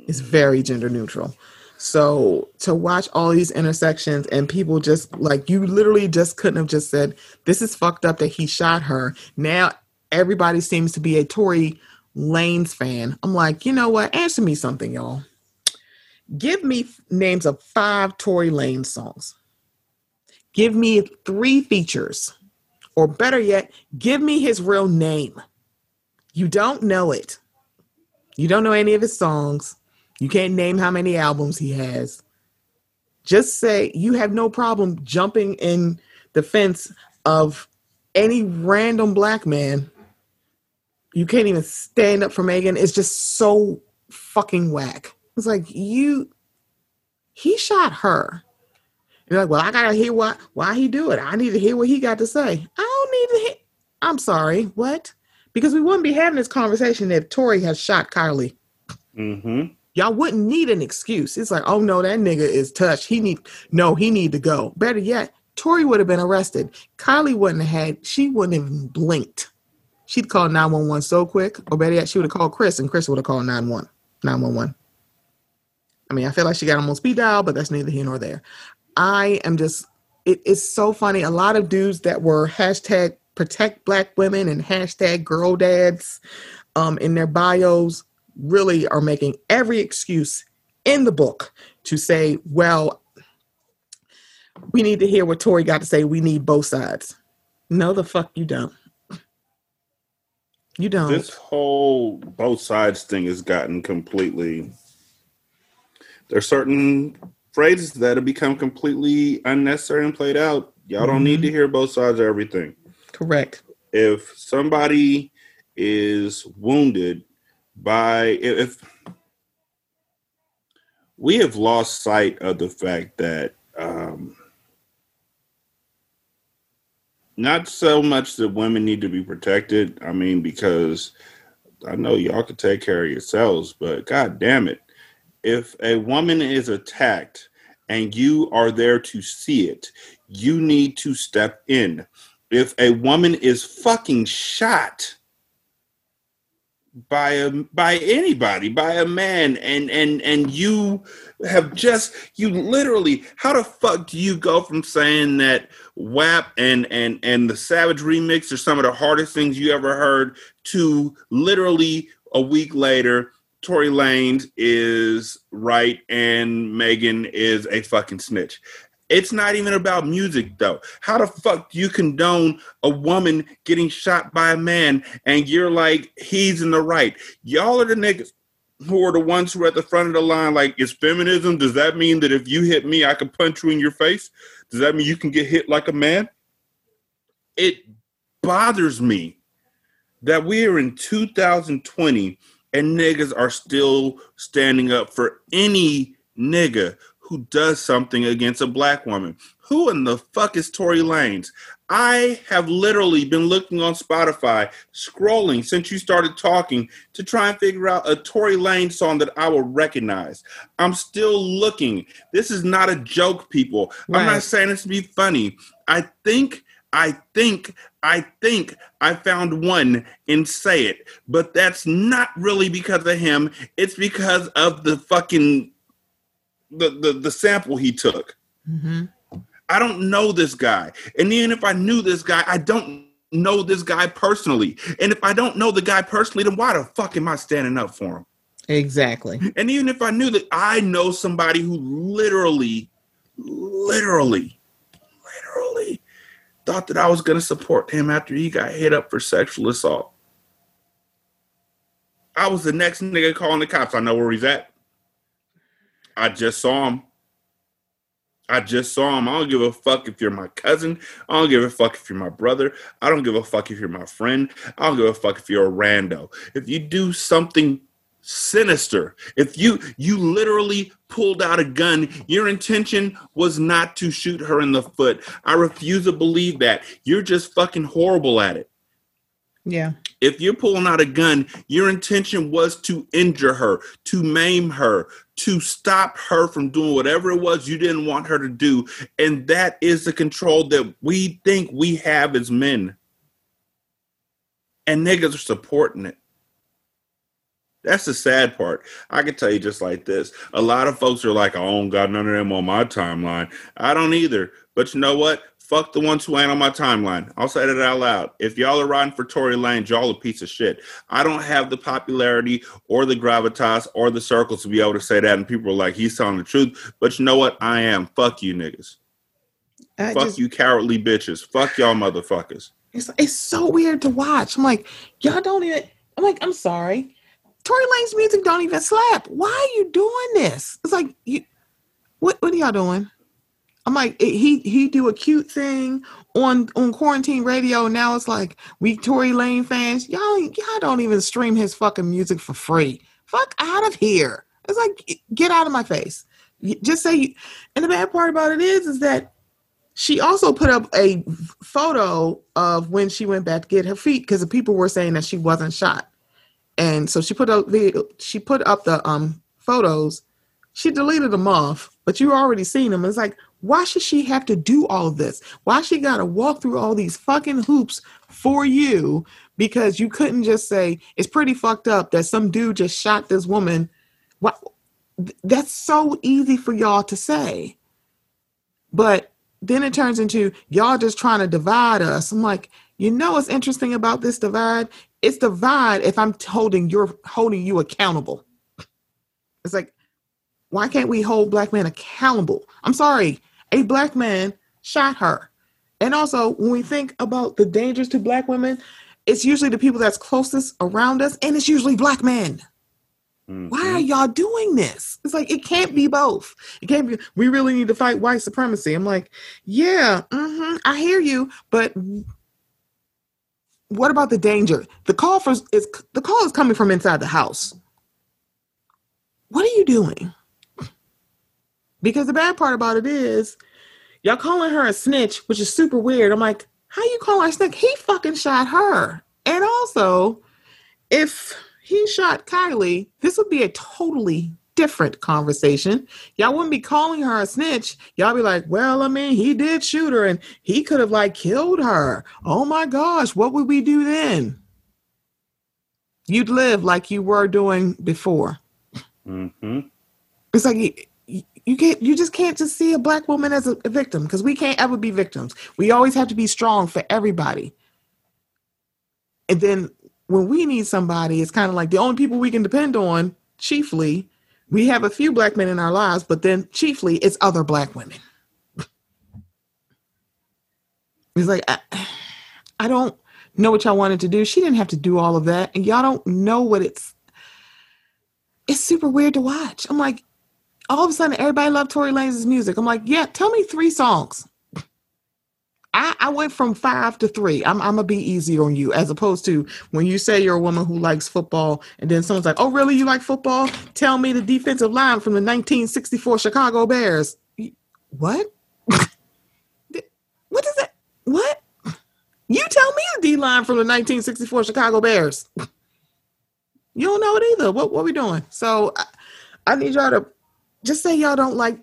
It's very gender neutral. So to watch all these intersections and people just like you literally just couldn't have just said, This is fucked up that he shot her. Now everybody seems to be a Tory Lanez fan. I'm like, you know what? Answer me something, y'all. Give me names of five Tory Lanez songs. Give me three features or better yet, give me his real name. You don't know it. You don't know any of his songs. You can't name how many albums he has. Just say you have no problem jumping in defense of any random black man. You can't even stand up for Megan. It's just so fucking whack. It's like you he shot her. You're like, well, I gotta hear what why he do it. I need to hear what he got to say. I don't need to hear. I'm sorry, what? Because we wouldn't be having this conversation if Tory had shot Kylie. Mm-hmm. Y'all wouldn't need an excuse. It's like, oh no, that nigga is touched. He need no, he need to go. Better yet, Tory would have been arrested. Kylie wouldn't have had. She wouldn't have even blinked. She'd call 911 so quick. Or better yet, she would have called Chris, and Chris would have called 911. 911. I mean, I feel like she got him on speed dial, but that's neither here nor there. I am just, it is so funny. A lot of dudes that were hashtag protect black women and hashtag girl dads um, in their bios really are making every excuse in the book to say, well, we need to hear what Tory got to say. We need both sides. No, the fuck you don't. You don't. This whole both sides thing has gotten completely. There's certain phrases that have become completely unnecessary and played out. Y'all don't need to hear both sides of everything. Correct. If somebody is wounded by if we have lost sight of the fact that um, not so much that women need to be protected. I mean, because I know y'all can take care of yourselves, but god damn it. If a woman is attacked and you are there to see it, you need to step in. If a woman is fucking shot by a by anybody, by a man, and and and you have just you literally how the fuck do you go from saying that WAP and and and the Savage remix are some of the hardest things you ever heard to literally a week later Tory Lanez is right and Megan is a fucking snitch. It's not even about music though. How the fuck do you condone a woman getting shot by a man and you're like, he's in the right? Y'all are the niggas who are the ones who are at the front of the line, like, is feminism? Does that mean that if you hit me, I can punch you in your face? Does that mean you can get hit like a man? It bothers me that we are in 2020 and niggas are still standing up for any nigga who does something against a black woman. Who in the fuck is Tory Lanez? I have literally been looking on Spotify, scrolling since you started talking to try and figure out a Tory Lanez song that I will recognize. I'm still looking. This is not a joke, people. Right. I'm not saying this to be funny. I think, I think, I think I found one in Say It, but that's not really because of him. It's because of the fucking the the, the sample he took. Mm-hmm. I don't know this guy. And even if I knew this guy, I don't know this guy personally. And if I don't know the guy personally, then why the fuck am I standing up for him? Exactly. And even if I knew that I know somebody who literally, literally, literally thought that I was going to support him after he got hit up for sexual assault. I was the next nigga calling the cops. I know where he's at. I just saw him. I just saw him. I don't give a fuck if you're my cousin. I don't give a fuck if you're my brother. I don't give a fuck if you're my friend. I don't give a fuck if you're a rando. If you do something sinister, if you you literally pulled out a gun, your intention was not to shoot her in the foot. I refuse to believe that. You're just fucking horrible at it. Yeah. If you're pulling out a gun, your intention was to injure her, to maim her, to stop her from doing whatever it was you didn't want her to do. And that is the control that we think we have as men. And niggas are supporting it. That's the sad part. I can tell you just like this. A lot of folks are like, I don't got none of them on my timeline. I don't either. But you know what? Fuck the ones who ain't on my timeline. I'll say that out loud. If y'all are riding for Tory Lanez, y'all a piece of shit. I don't have the popularity or the gravitas or the circles to be able to say that, and people are like, he's telling the truth. But you know what? I am. Fuck you, niggas. I Fuck just, you, cowardly bitches. Fuck y'all, motherfuckers. It's it's so weird to watch. I'm like, y'all don't even. I'm like, I'm sorry. Tory Lanez music don't even slap. Why are you doing this? It's like you. What what are y'all doing? I'm like, eh, he he do a cute thing on on quarantine radio. Now it's like we Tory Lane fans, y'all y'all don't even stream his fucking music for free. Fuck out of here. It's like eh, get out of my face. Just say. And the bad part about it is, is that she also put up a photo of when she went back to get her feet because the people were saying that she wasn't shot, and so she put up the she put up the um photos. She deleted them off, but you already seen them. It's like, why should she have to do all this? Why she got to walk through all these fucking hoops for you because you couldn't just say it's pretty fucked up that some dude just shot this woman? That's so easy for y'all to say. But then it turns into y'all just trying to divide us. I'm like, you know what's interesting about this divide? It's divide if I'm holding you're holding you accountable. It's like, why can't we hold black men accountable? I'm sorry a black man shot her. And also, when we think about the dangers to black women, it's usually the people that's closest around us, and it's usually black men. Mm-hmm. Why are y'all doing this? It's like it can't be both. It can't be. We really need to fight white supremacy. I'm like, yeah, mm-hmm, I hear you, but what about the danger? The call for is the call is coming from inside the house. What are you doing? Because the bad part about it is, y'all calling her a snitch, which is super weird. I'm like, how you call her a snitch? He fucking shot her. And also, if he shot Kylie, this would be a totally different conversation. Y'all wouldn't be calling her a snitch. Y'all be like, well, I mean, he did shoot her and he could have like killed her. Oh my gosh, what would we do then? You'd live like you were doing before. Mm-hmm. It's like you can't you just can't just see a black woman as a, a victim because we can't ever be victims we always have to be strong for everybody and then when we need somebody it's kind of like the only people we can depend on chiefly, we have a few black men in our lives, but then chiefly it's other black women. [LAUGHS] It's like, I, [SIGHS] I don't know what y'all wanted to do. She didn't have to do all of that. And y'all don't know what it's, it's super weird to watch. I'm like, all of a sudden, everybody loved Tory Lanez' music. I'm like, yeah, tell me three songs. I, I went from five to three. I'm, I'm gonna be easy on you, as opposed to when you say you're a woman who likes football, and then someone's like, "Oh, really? You like football? Tell me the defensive line from the 1964 Chicago Bears." What? [LAUGHS] what is that? What? You tell me the D line from the 1964 Chicago Bears. You don't know it either. What what we doing? So I, I need y'all to just say y'all don't like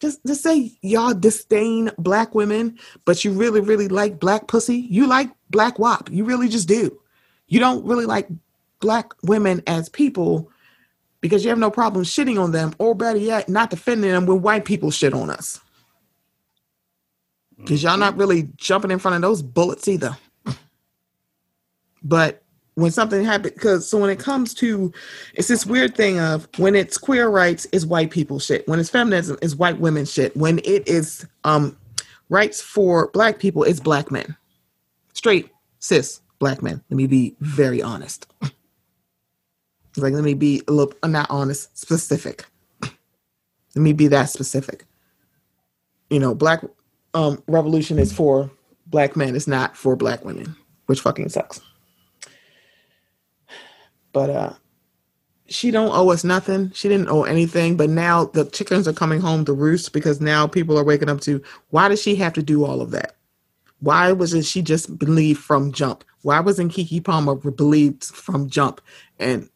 just just say y'all disdain black women, but you really really like black pussy. You like black wop. You really just do. You don't really like black women as people because you have no problem shitting on them, or better yet, not defending them when white people shit on us. Mm, because y'all mm. not really jumping in front of those bullets either. But when something happens because so when it comes to it's this weird thing of when it's queer rights is white people shit. When it's feminism is white women shit. When it is um rights for black people it's black men. Straight cis black men. Let me be very honest. [LAUGHS] Like let me be a little I'm not honest specific. [CLEARS THROAT] Let me be that specific. You know black um revolution is for black men. It's not for black women which fucking sucks but uh she don't owe us nothing. She didn't owe anything, but now the chickens are coming home to roost because now people are waking up to why does she have to do all of that? Why wasn't she just believed from jump? Why wasn't Keke Palmer believed from jump? And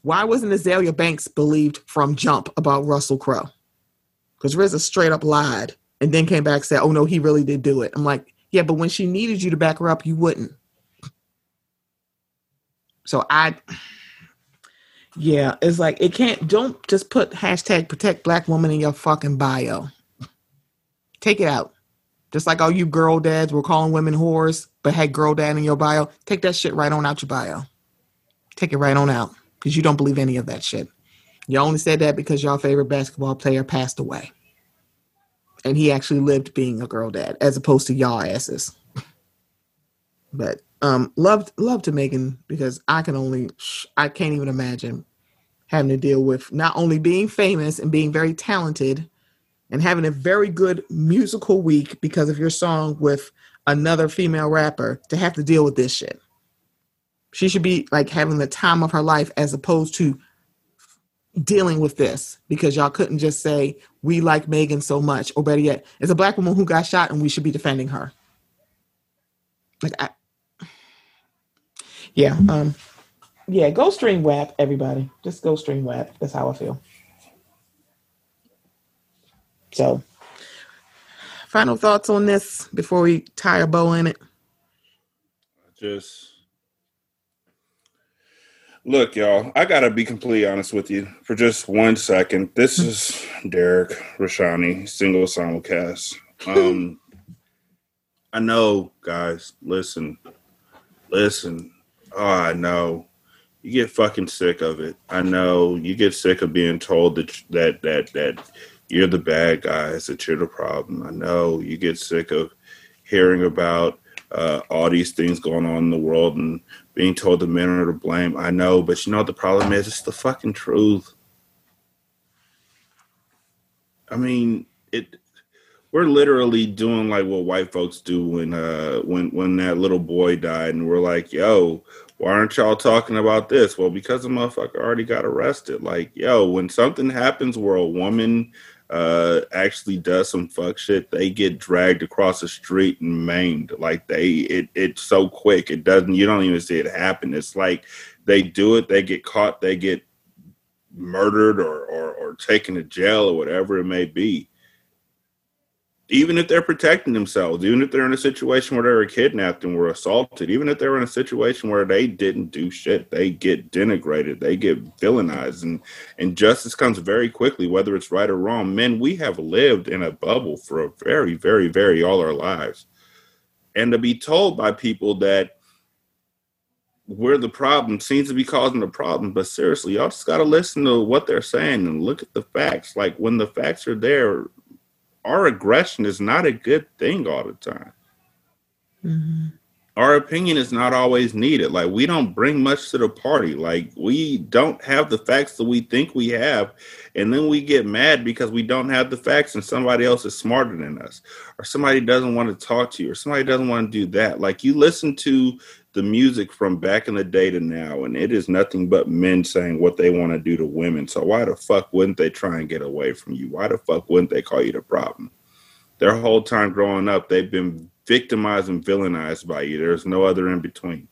why wasn't Azealia Banks believed from jump about Russell Crowe? Because RZA straight up lied and then came back and said, "Oh no, he really did do it." I'm like, yeah, but when she needed you to back her up, you wouldn't. So I yeah, it's like it can't. Don't just put hashtag protect black woman in your fucking bio. Take it out. Just like all you girl dads were calling women whores, but had girl dad in your bio. Take that shit right on out your bio. Take it right on out because you don't believe any of that shit. You only said that because your favorite basketball player passed away, and he actually lived being a girl dad as opposed to y'all asses. But um, loved love to Megan because I can only I can't even imagine having to deal with not only being famous and being very talented and having a very good musical week because of your song with another female rapper to have to deal with this shit. She should be like having the time of her life as opposed to dealing with this because y'all couldn't just say we like Megan so much or better yet, it's a black woman who got shot and we should be defending her. Like I yeah, um yeah, go stream WAP, everybody. Just go stream WAP. That's how I feel. So, final thoughts on this before we tie a bow in it. Just look, y'all. I gotta be completely honest with you for just one second. This hmm. is Derek Rashani, single simulcast. [LAUGHS] Um, I know, guys. Listen, listen. Oh, I know you get fucking sick of it. I know you get sick of being told that that that that you're the bad guys, that you're the problem. I know you get sick of hearing about uh, all these things going on in the world and being told the men are to blame. I know, but you know what the problem is? It's the fucking truth. I mean, it. We're literally doing like what white folks do when uh when when that little boy died, and we're like, "Yo, why aren't y'all talking about this? Well, because the motherfucker already got arrested. Like, yo, when something happens where a woman uh actually does some fuck shit, they get dragged across the street and maimed. Like they it it's so quick. It doesn't you don't even see it happen. It's like they do it, they get caught, they get murdered or or, or taken to jail or whatever it may be even if they're protecting themselves, even if they're in a situation where they were kidnapped and were assaulted, even if they're in a situation where they didn't do shit, they get denigrated, they get villainized, and and justice comes very quickly, whether it's right or wrong. Men, we have lived in a bubble for a very, very, very all our lives, and to be told by people that we're the problem seems to be causing the problem. But seriously, y'all just gotta listen to what they're saying and look at the facts. Like when the facts are there, our aggression is not a good thing all the time. Mm-hmm. Our opinion is not always needed. Like we don't bring much to the party. Like we don't have the facts that we think we have, and then we get mad because we don't have the facts and somebody else is smarter than us, or somebody doesn't want to talk to you, or somebody doesn't want to do that. Like you listen to the music from back in the day to now, and it is nothing but men saying what they want to do to women. So why the fuck wouldn't they try and get away from you? Why the fuck wouldn't they call you the problem? Their whole time growing up, they've been victimized and villainized by you. There's no other in between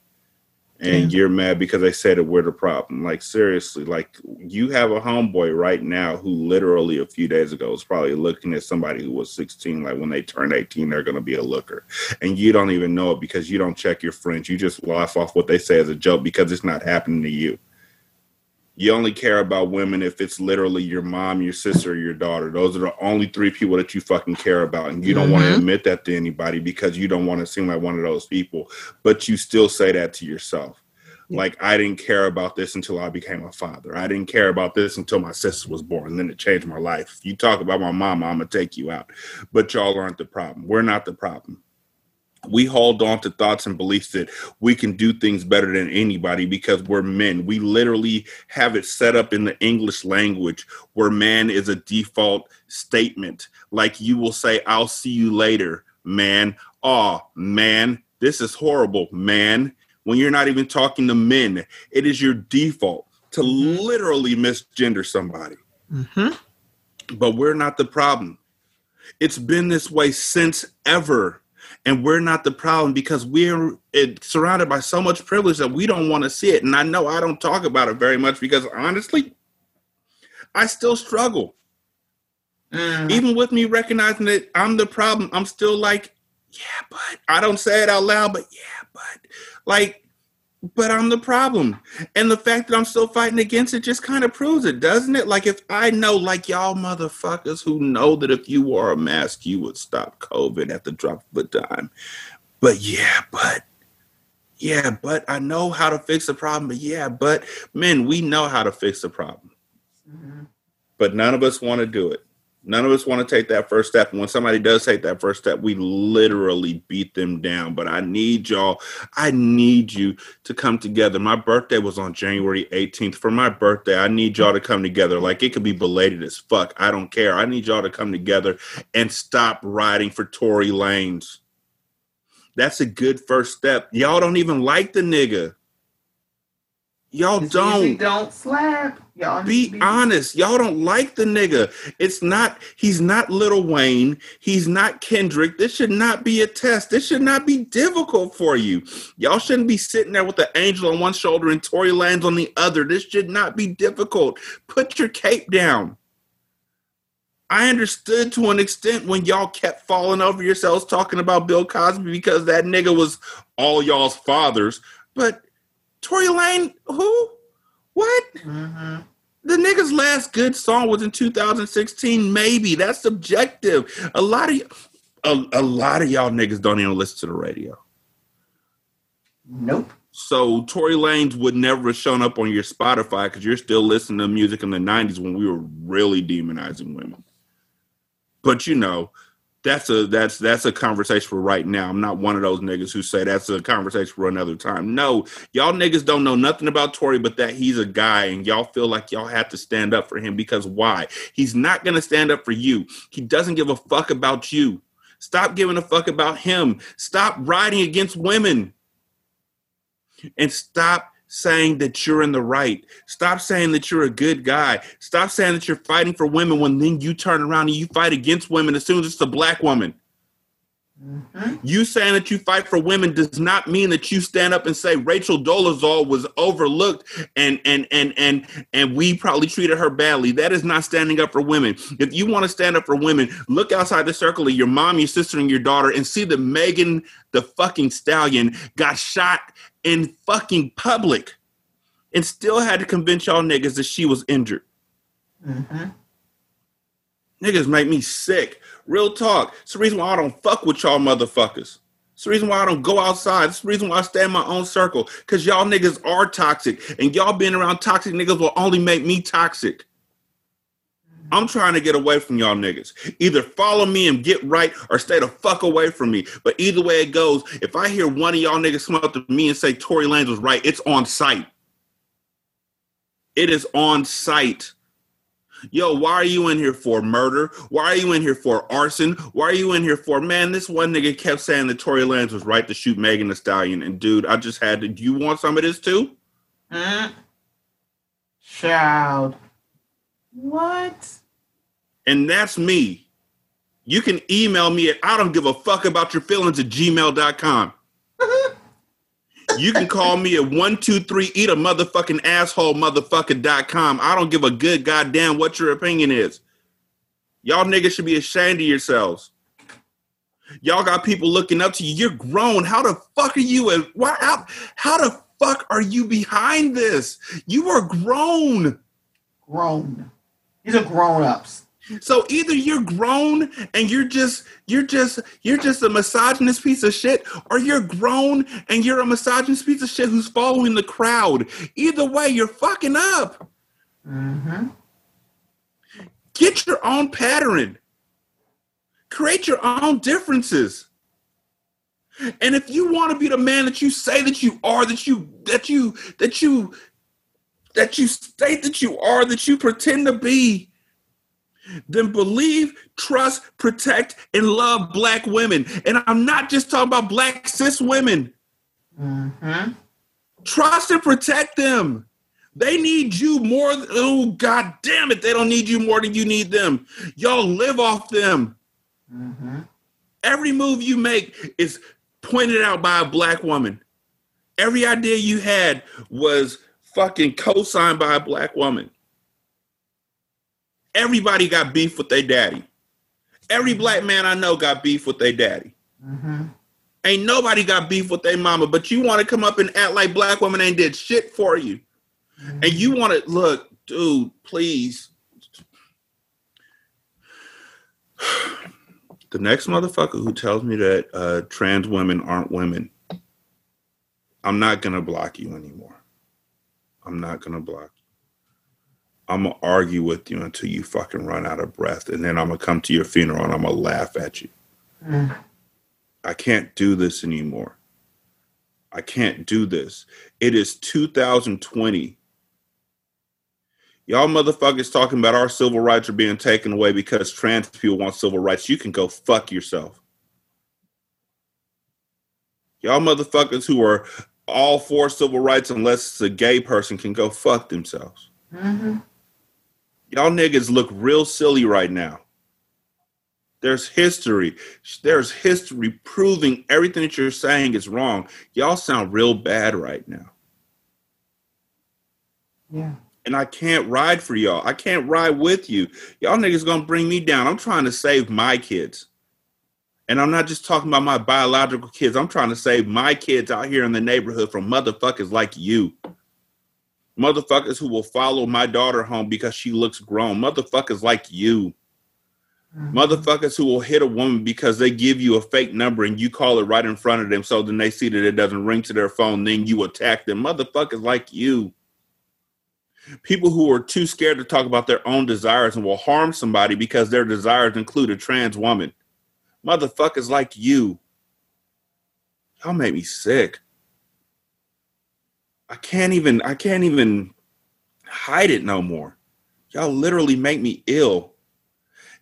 and yeah. you're mad because I said it. We're the problem. Like seriously, like you have a homeboy right now who literally a few days ago was probably looking at somebody who was 16. Like when they turn 18, they're going to be a looker, and you don't even know it because you don't check your friends. You just laugh off what they say as a joke because it's not happening to you you only care about women if it's literally your mom, your sister, or your daughter. Those are the only three people that you fucking care about. And you don't mm-hmm. want to admit that to anybody because you don't want to seem like one of those people. But you still say that to yourself. Yeah. Like, I didn't care about this until I became a father. I didn't care about this until my sister was born. And then it changed my life. If you talk about my mom, I'm going to take you out. But y'all aren't the problem. We're not the problem we hold on to thoughts and beliefs that we can do things better than anybody because we're men. We literally have it set up in the English language where man is a default statement. Like you will say, I'll see you later, man. Oh, man, this is horrible, man. When you're not even talking to men, it is your default to mm-hmm. literally misgender somebody. Mm-hmm. But we're not the problem. It's been this way since ever and we're not the problem because we're it, surrounded by so much privilege that we don't want to see it and i know i don't talk about it very much because honestly i still struggle mm. even with me recognizing that i'm the problem i'm still like yeah but i don't say it out loud but yeah but like but I'm the problem. And the fact that I'm still fighting against it just kind of proves it, doesn't it? Like if I know, like y'all motherfuckers who know that if you wore a mask, you would stop COVID at the drop of a dime. But yeah, but yeah, but I know how to fix the problem. But yeah, but men, we know how to fix the problem. Mm-hmm. But none of us want to do it. None of us want to take that first step. And when somebody does take that first step, we literally beat them down. But I need y'all, I need you to come together. My birthday was on January 18th. For my birthday, I need y'all to come together. Like it could be belated as fuck. I don't care. I need y'all to come together and stop riding for Tory Lanez. That's a good first step. Y'all don't even like the nigga. Y'all it's don't. Don't slap. Y'all be, be honest. Y'all don't like the nigga. It's not. He's not Lil Wayne. He's not Kendrick. This should not be a test. This should not be difficult for you. Y'all shouldn't be sitting there with the angel on one shoulder and Tory Lanez on the other. This should not be difficult. Put your cape down. I understood to an extent when y'all kept falling over yourselves talking about Bill Cosby because that nigga was all y'all's fathers. But Tory Lane, who? What? Mm-hmm. The nigga's last good song was in 2016. Maybe that's subjective. A lot of a, a lot of y'all niggas don't even listen to the radio. Nope. So Tory Lanez would never have shown up on your Spotify because you're still listening to music in the 90s when we were really demonizing women. But you know, that's a that's that's a conversation for right now. I'm not one of those niggas who say that's a conversation for another time. No, y'all niggas don't know nothing about Tory, but that he's a guy, and y'all feel like y'all have to stand up for him because why? He's not gonna stand up for you. He doesn't give a fuck about you. Stop giving a fuck about him. Stop riding against women, and stop saying that you're in the right. Stop saying that you're a good guy. Stop saying that you're fighting for women when then you turn around and you fight against women as soon as it's a black woman. Mm-hmm. You saying that you fight for women does not mean that you stand up and say Rachel Dolezal was overlooked and and and and and we probably treated her badly. That is not standing up for women. If you want to stand up for women, look outside the circle of your mom, your sister, and your daughter, and see that Megan the fucking stallion got shot in fucking public, and still had to convince y'all niggas that she was injured. Mm-hmm. Niggas make me sick. Real talk. It's the reason why I don't fuck with y'all motherfuckers. It's the reason why I don't go outside. It's the reason why I stay in my own circle. Because y'all niggas are toxic. And y'all being around toxic niggas will only make me toxic. I'm trying to get away from y'all niggas. Either follow me and get right or stay the fuck away from me. But either way it goes, if I hear one of y'all niggas come up to me and say Tory Lanez was right, it's on site. It is on site. Yo, why are you in here for murder? Why are you in here for arson? Why are you in here for man? This one nigga kept saying that Tory Lanez was right to shoot Megan Thee Stallion, and dude, I just had to. Do you want some of this too? Mm. Child. What? And that's me. You can email me at I don't give a fuck about your feelings at gmail.com. [LAUGHS] you can call me at 123 eat a motherfucking asshole motherfucker.com. I don't give a good goddamn what your opinion is. Y'all niggas should be ashamed of yourselves. Y'all got people looking up to you. You're grown. How the fuck are you? And why? How, how the fuck are you behind this? You are grown. Grown. These are grown ups. So either you're grown and you're just you're just you're just a misogynist piece of shit, or you're grown and you're a misogynist piece of shit who's following the crowd. Either way, you're fucking up. Mm-hmm. Get your own pattern. Create your own differences. And if you want to be the man that you say that you are, that you that you that you that you state that you are, that you pretend to be, then believe, trust, protect, and love black women. And I'm not just talking about black cis women. Mm-hmm. Trust and protect them. They need you more. Oh, god damn it. They don't need you more than you need them. Y'all live off them. Mm-hmm. Every move you make is pointed out by a black woman. Every idea you had was fucking co-signed by a black woman. Everybody got beef with their daddy. Every black man I know got beef with their daddy. Mm-hmm. Ain't nobody got beef with their mama, but you want to come up and act like black women ain't did shit for you. Mm-hmm. And you want to look, dude, please. [SIGHS] The next motherfucker who tells me that uh, trans women aren't women, I'm not gonna block you anymore. I'm not gonna block you. I'm gonna argue with you until you fucking run out of breath, and then I'm gonna come to your funeral and I'm gonna laugh at you. Mm. I can't do this anymore. I can't do this. It is 2020. Y'all motherfuckers talking about our civil rights are being taken away because trans people want civil rights. You can go fuck yourself. Y'all motherfuckers who are all for civil rights unless it's a gay person can go fuck themselves. Mm-hmm. Y'all niggas look real silly right now. There's history. There's history proving everything that you're saying is wrong. Y'all sound real bad right now. Yeah. And I can't ride for y'all. I can't ride with you. Y'all niggas gonna bring me down. I'm trying to save my kids. And I'm not just talking about my biological kids. I'm trying to save my kids out here in the neighborhood from motherfuckers like you. Motherfuckers who will follow my daughter home because she looks grown. Motherfuckers like you. Mm-hmm. Motherfuckers who will hit a woman because they give you a fake number and you call it right in front of them so then they see that it doesn't ring to their phone, then you attack them. Motherfuckers like you. People who are too scared to talk about their own desires and will harm somebody because their desires include a trans woman. Motherfuckers like you. Y'all make me sick. I can't even I can't even hide it no more. Y'all literally make me ill.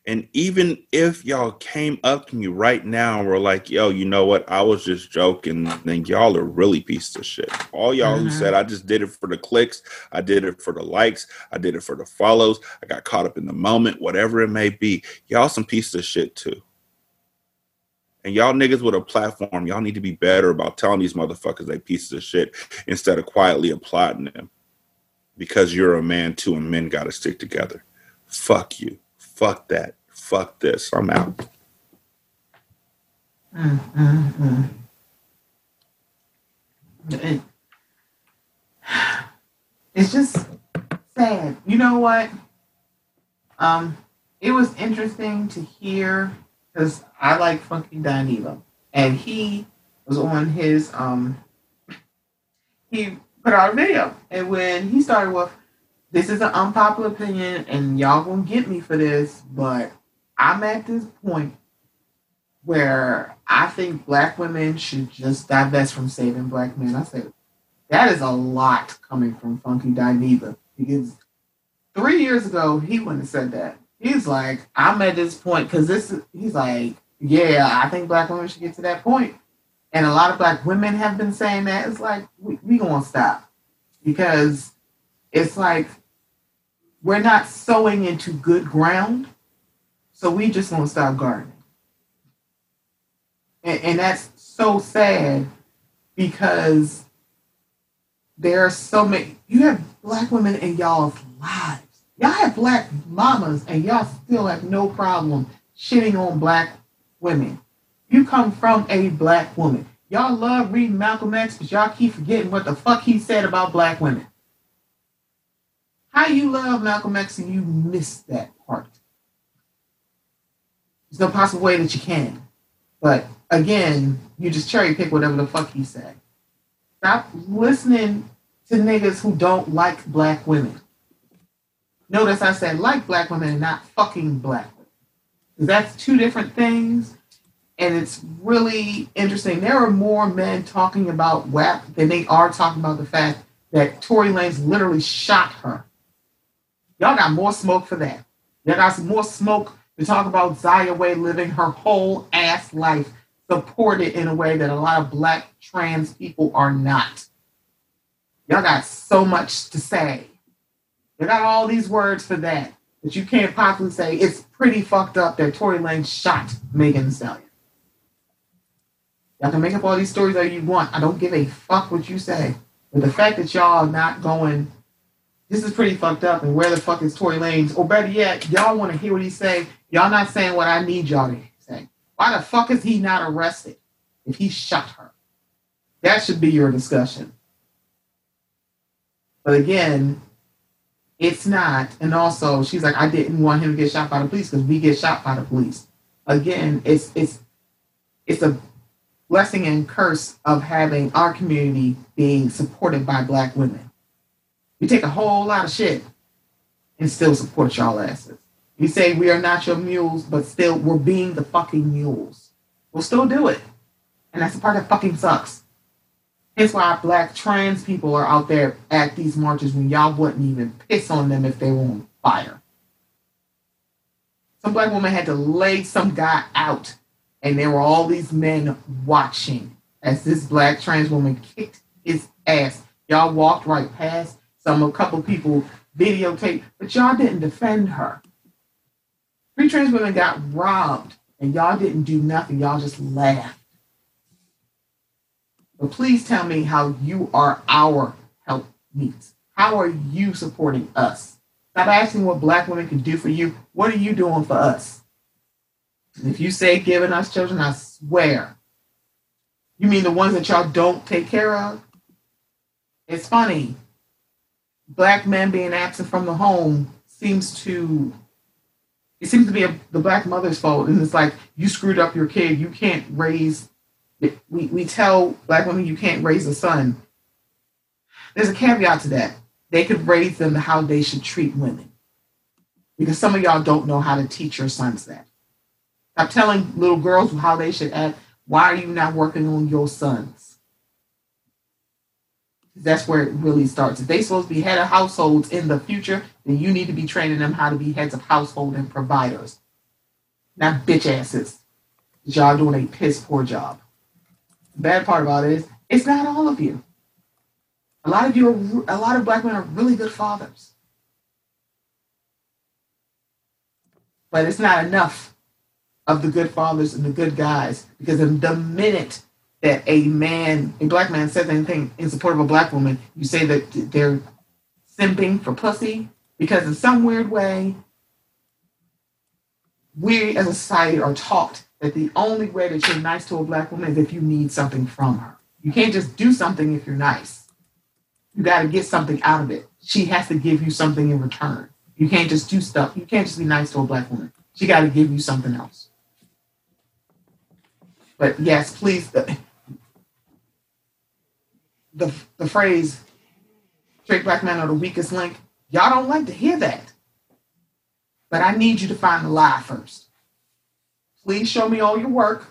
And even if y'all came up to me right now and were like, yo, you know what? I was just joking, then y'all are really pieces of shit. All y'all who Mhm. said I just did it for the clicks, I did it for the likes, I did it for the follows, I got caught up in the moment, whatever it may be, y'all some pieces of shit too. And y'all niggas with a platform, y'all need to be better about telling these motherfuckers they pieces of shit instead of quietly applauding them. Because you're a man too, and men gotta stick together. Fuck you. Fuck that. Fuck this. I'm out. Mm-hmm. It, it's just sad. You know what? Um, it was interesting to hear because I like Funky Dineva, and he was on his um he put out a video and when he started with this is an unpopular opinion and y'all gonna get me for this, but I'm at this point where I think black women should just divest from saving black men. I said that is a lot coming from Funky Dineva because three years ago he wouldn't have said that. He's like, I'm at this point because this. is, He's like, yeah, I think black women should get to that point, and a lot of black women have been saying that. It's like we we gonna stop because it's like we're not sowing into good ground, so we just gonna stop gardening, and, and that's so sad because there are so many. You have black women in y'all's lives. Y'all have black mamas, and y'all still have no problem shitting on black women. You come from a black woman. Y'all love reading Malcolm X, but y'all keep forgetting what the fuck he said about black women. How you love Malcolm X and you miss that part? There's no possible way that you can. But again, you just cherry pick whatever the fuck he said. Stop listening to niggas who don't like black women. Notice I said like black women and not fucking black women. That's two different things. And it's really interesting. There are more men talking about WAP than they are talking about the fact that Tory Lanez literally shot her. Y'all got more smoke for that. Y'all got some more smoke to talk about Zaya Wade living her whole ass life supported in a way that a lot of black trans people are not. Y'all got so much to say. You got all these words for that that you can't possibly say it's pretty fucked up that Tory Lanez shot Megan Thee Stallion. Y'all can make up all these stories that you want. I don't give a fuck what you say. But the fact that y'all are not going, this is pretty fucked up, and where the fuck is Tory Lanez? Or better yet, y'all want to hear what he say. Y'all not saying what I need y'all to say. Why the fuck is he not arrested if he shot her? That should be your discussion. But again, it's not. And also, she's like, I didn't want him to get shot by the police because we get shot by the police. Again, it's it's it's a blessing and curse of having our community being supported by black women. We take a whole lot of shit and still support y'all asses. We say we are not your mules, but still we're being the fucking mules. We'll still do it. And that's the part that fucking sucks. Hence why black trans people are out there at these marches when y'all wouldn't even piss on them if they were on fire. Some black woman had to lay some guy out, and there were all these men watching as this black trans woman kicked his ass. Y'all walked right past. Some a couple people videotaped, but y'all didn't defend her. Three trans women got robbed, and y'all didn't do nothing. Y'all just laughed. But please tell me how you are our help needs. How are you supporting us? Stop asking what black women can do for you. What are you doing for us? And if you say giving us children, I swear. You mean the ones that y'all don't take care of? It's funny. Black men being absent from the home seems to it seems to be a, the black mother's fault. And it's like you screwed up your kid. You can't raise we, we tell black women you can't raise a son. There's a caveat to that. They could raise them how they should treat women. Because some of y'all don't know how to teach your sons that. Stop telling little girls how they should act. Why are you not working on your sons? That's where it really starts. If they supposed to be head of households in the future, then you need to be training them how to be heads of household and providers. Not bitch asses. Y'all doing a piss poor job bad part about it is it's not all of you. A lot of you are, a lot of black men are really good fathers. But it's not enough of the good fathers and the good guys because in the minute that a man, a black man says anything in support of a black woman, you say that they're simping for pussy because in some weird way, we as a society are taught that the only way that you're nice to a black woman is if you need something from her. You can't just do something if you're nice. You got to get something out of it. She has to give you something in return. You can't just do stuff. You can't just be nice to a black woman. She got to give you something else. But yes, please, the the phrase straight black men are the weakest link. Y'all don't like to hear that. But I need you to find the lie first. Please show me all your work.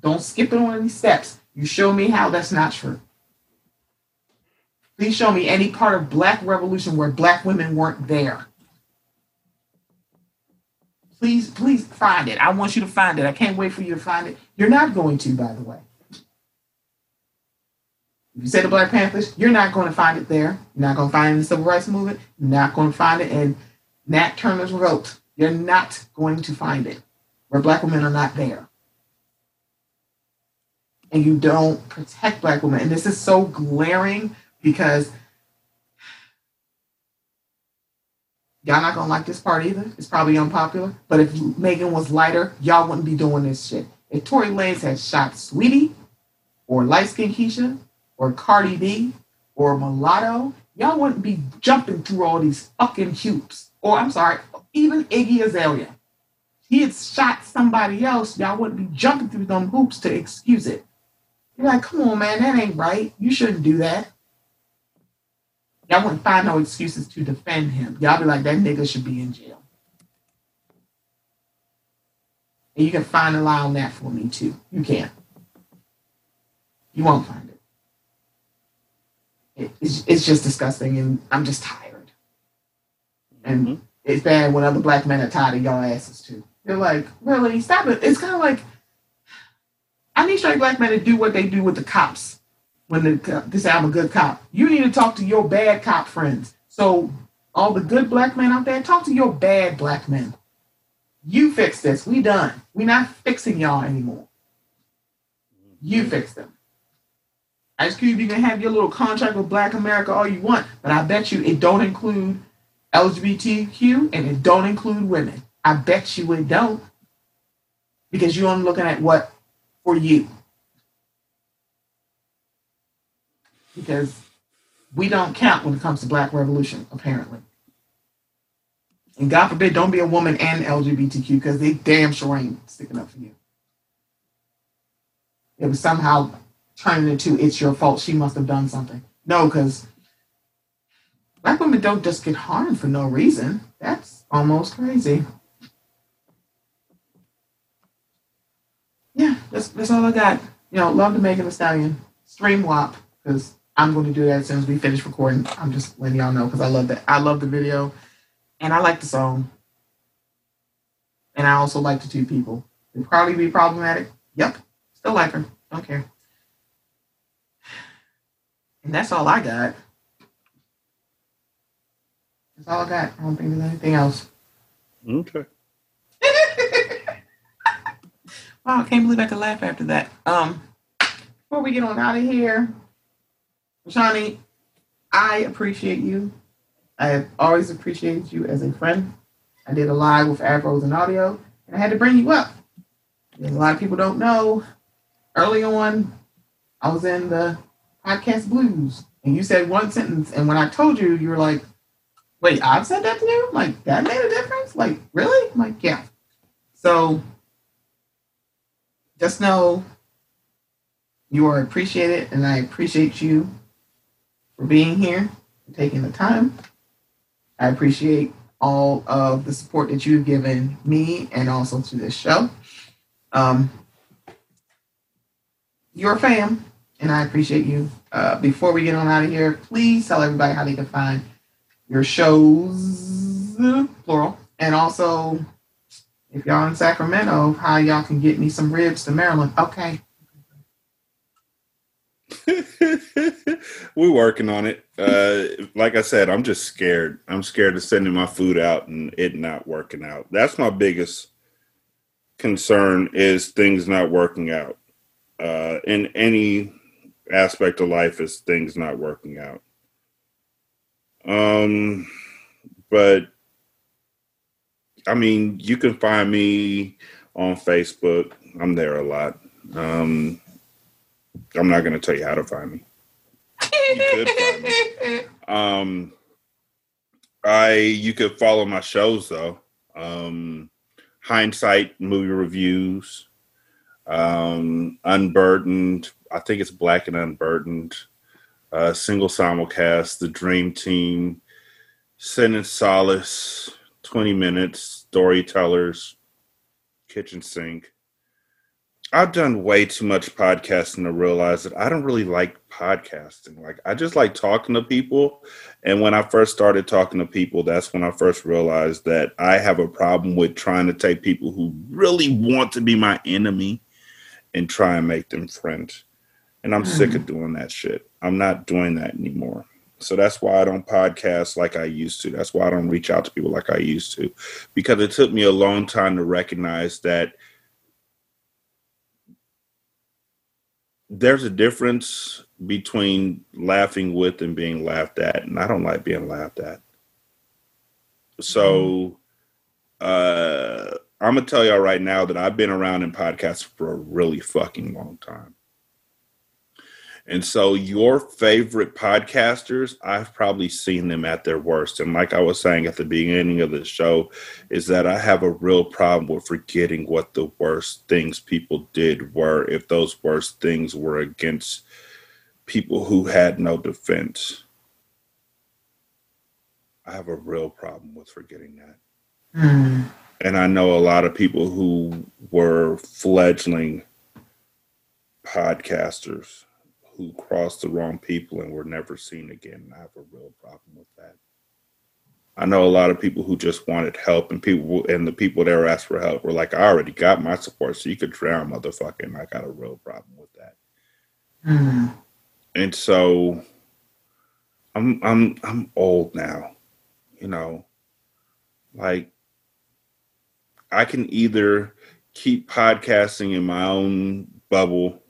Don't skip it on any steps. You show me how that's not true. Please show me any part of Black Revolution where Black women weren't there. Please, please find it. I want you to find it. I can't wait for you to find it. You're not going to, by the way. If you say the Black Panthers, you're not going to find it there. You're not going to find it in the Civil Rights Movement. You're not going to find it in Nat Turner's Revolt. You're not going to find it where Black women are not there. And you don't protect Black women. And this is so glaring because y'all not gonna like this part either. It's probably unpopular. But if Megan was lighter, y'all wouldn't be doing this shit. If Tory Lanez had shot Saweetie or light Skin Keisha or Cardi B or Mulatto, y'all wouldn't be jumping through all these fucking hoops. Or I'm sorry, even Iggy Azalea. He had shot somebody else, y'all wouldn't be jumping through them hoops to excuse it. You're like, come on, man, that ain't right. You shouldn't do that. Y'all wouldn't find no excuses to defend him. Y'all be like, that nigga should be in jail. And you can find a lie on that for me too. You can. You won't find it. it it's, it's just disgusting, and I'm just tired. And mm-hmm. it's bad when other black men are tired of y'all asses too. They're like, really? Stop it. It's kind of like, I need straight black men to do what they do with the cops when the, they say I'm a good cop. You need to talk to your bad cop friends. So all the good black men out there, talk to your bad black men. You fix this. We done. We not fixing y'all anymore. You fix them. Ice Cube, you can have your little contract with Black America all you want, but I bet you it don't include LGBTQ and it don't include women. I bet you it don't. Because you're only looking at what for you. because we don't count when it comes to Black Revolution, apparently. And God forbid, don't be a woman and LGBTQ because they damn sure ain't sticking up for you. It was somehow turning into it's your fault. She must have done something. No, because black women don't just get harmed for no reason. That's almost crazy. Yeah, that's that's all I got. You know, love to Megan Thee Stallion. Stream WAP because I'm going to do that as soon as we finish recording. I'm just letting y'all know because I love that. I love the video, and I like the song, and I also like the two people. It'd probably be problematic. Yep, still like her. Don't care. And that's all I got. That's all I got. I don't think there's anything else. Okay. Wow, I can't believe I could laugh after that. Um, before we get on out of here. Shani, I appreciate you. I have always appreciated you as a friend. I did a live with Afros and Audio, and I had to bring you up. a lot of people don't know. Early on, I was in the podcast blues, and you said one sentence, and when I told you, you were like, "Wait, I've said that to you? Like that made a difference? Like really? I'm like yeah." So just know you are appreciated, and I appreciate you for being here and taking the time. I appreciate all of the support that you've given me and also to this show. Um, you're a fam, and I appreciate you. Uh, before we get on out of here, please tell everybody how they can find your shows, plural, and also if y'all in Sacramento, how y'all can get me some ribs to Maryland. Okay, [LAUGHS] We're working on it. Uh, like I said, I'm just scared. I'm scared of sending my food out and it not working out. That's my biggest concern is things not working out. Uh, in any aspect of life is things not working out. Um, but I mean, you can find me on Facebook. I'm there a lot. Um, I'm not going to tell you how to find me. You could find me. Um, I you could follow my shows though. Um, hindsight movie reviews, um, unburdened. I think it's black and unburdened. uh, single simulcast, the Dream Team, Sin and Solace, 20 minutes, storytellers, kitchen sink. I've done way too much podcasting to realize that I don't really like podcasting. Like I just like talking to people. And when I first started talking to people, that's when I first realized that I have a problem with trying to take people who really want to be my enemy and try and make them friends. And I'm mm. sick of [LAUGHS] doing that shit. I'm not doing that anymore. So that's why I don't podcast like I used to. That's why I don't reach out to people like I used to. Because it took me a long time to recognize that there's a difference between laughing with and being laughed at, and I don't like being laughed at. So uh, I'm gonna tell y'all right now that I've been around in podcasts for a really fucking long time. And so, your favorite podcasters, I've probably seen them at their worst. And like I was saying at the beginning of the show, is that I have a real problem with forgetting what the worst things people did were if those worst things were against people who had no defense. I have a real problem with forgetting that. Mm. And I know a lot of people who were fledgling podcasters who crossed the wrong people and were never seen again. I have a real problem with that. I know a lot of people who just wanted help, and people and the people that were asked for help were like, "I already got my support, so you could drown, motherfucker." And I got a real problem with that. Mm. And so, I'm I'm I'm old now, you know. Like, I can either keep podcasting in my own bubble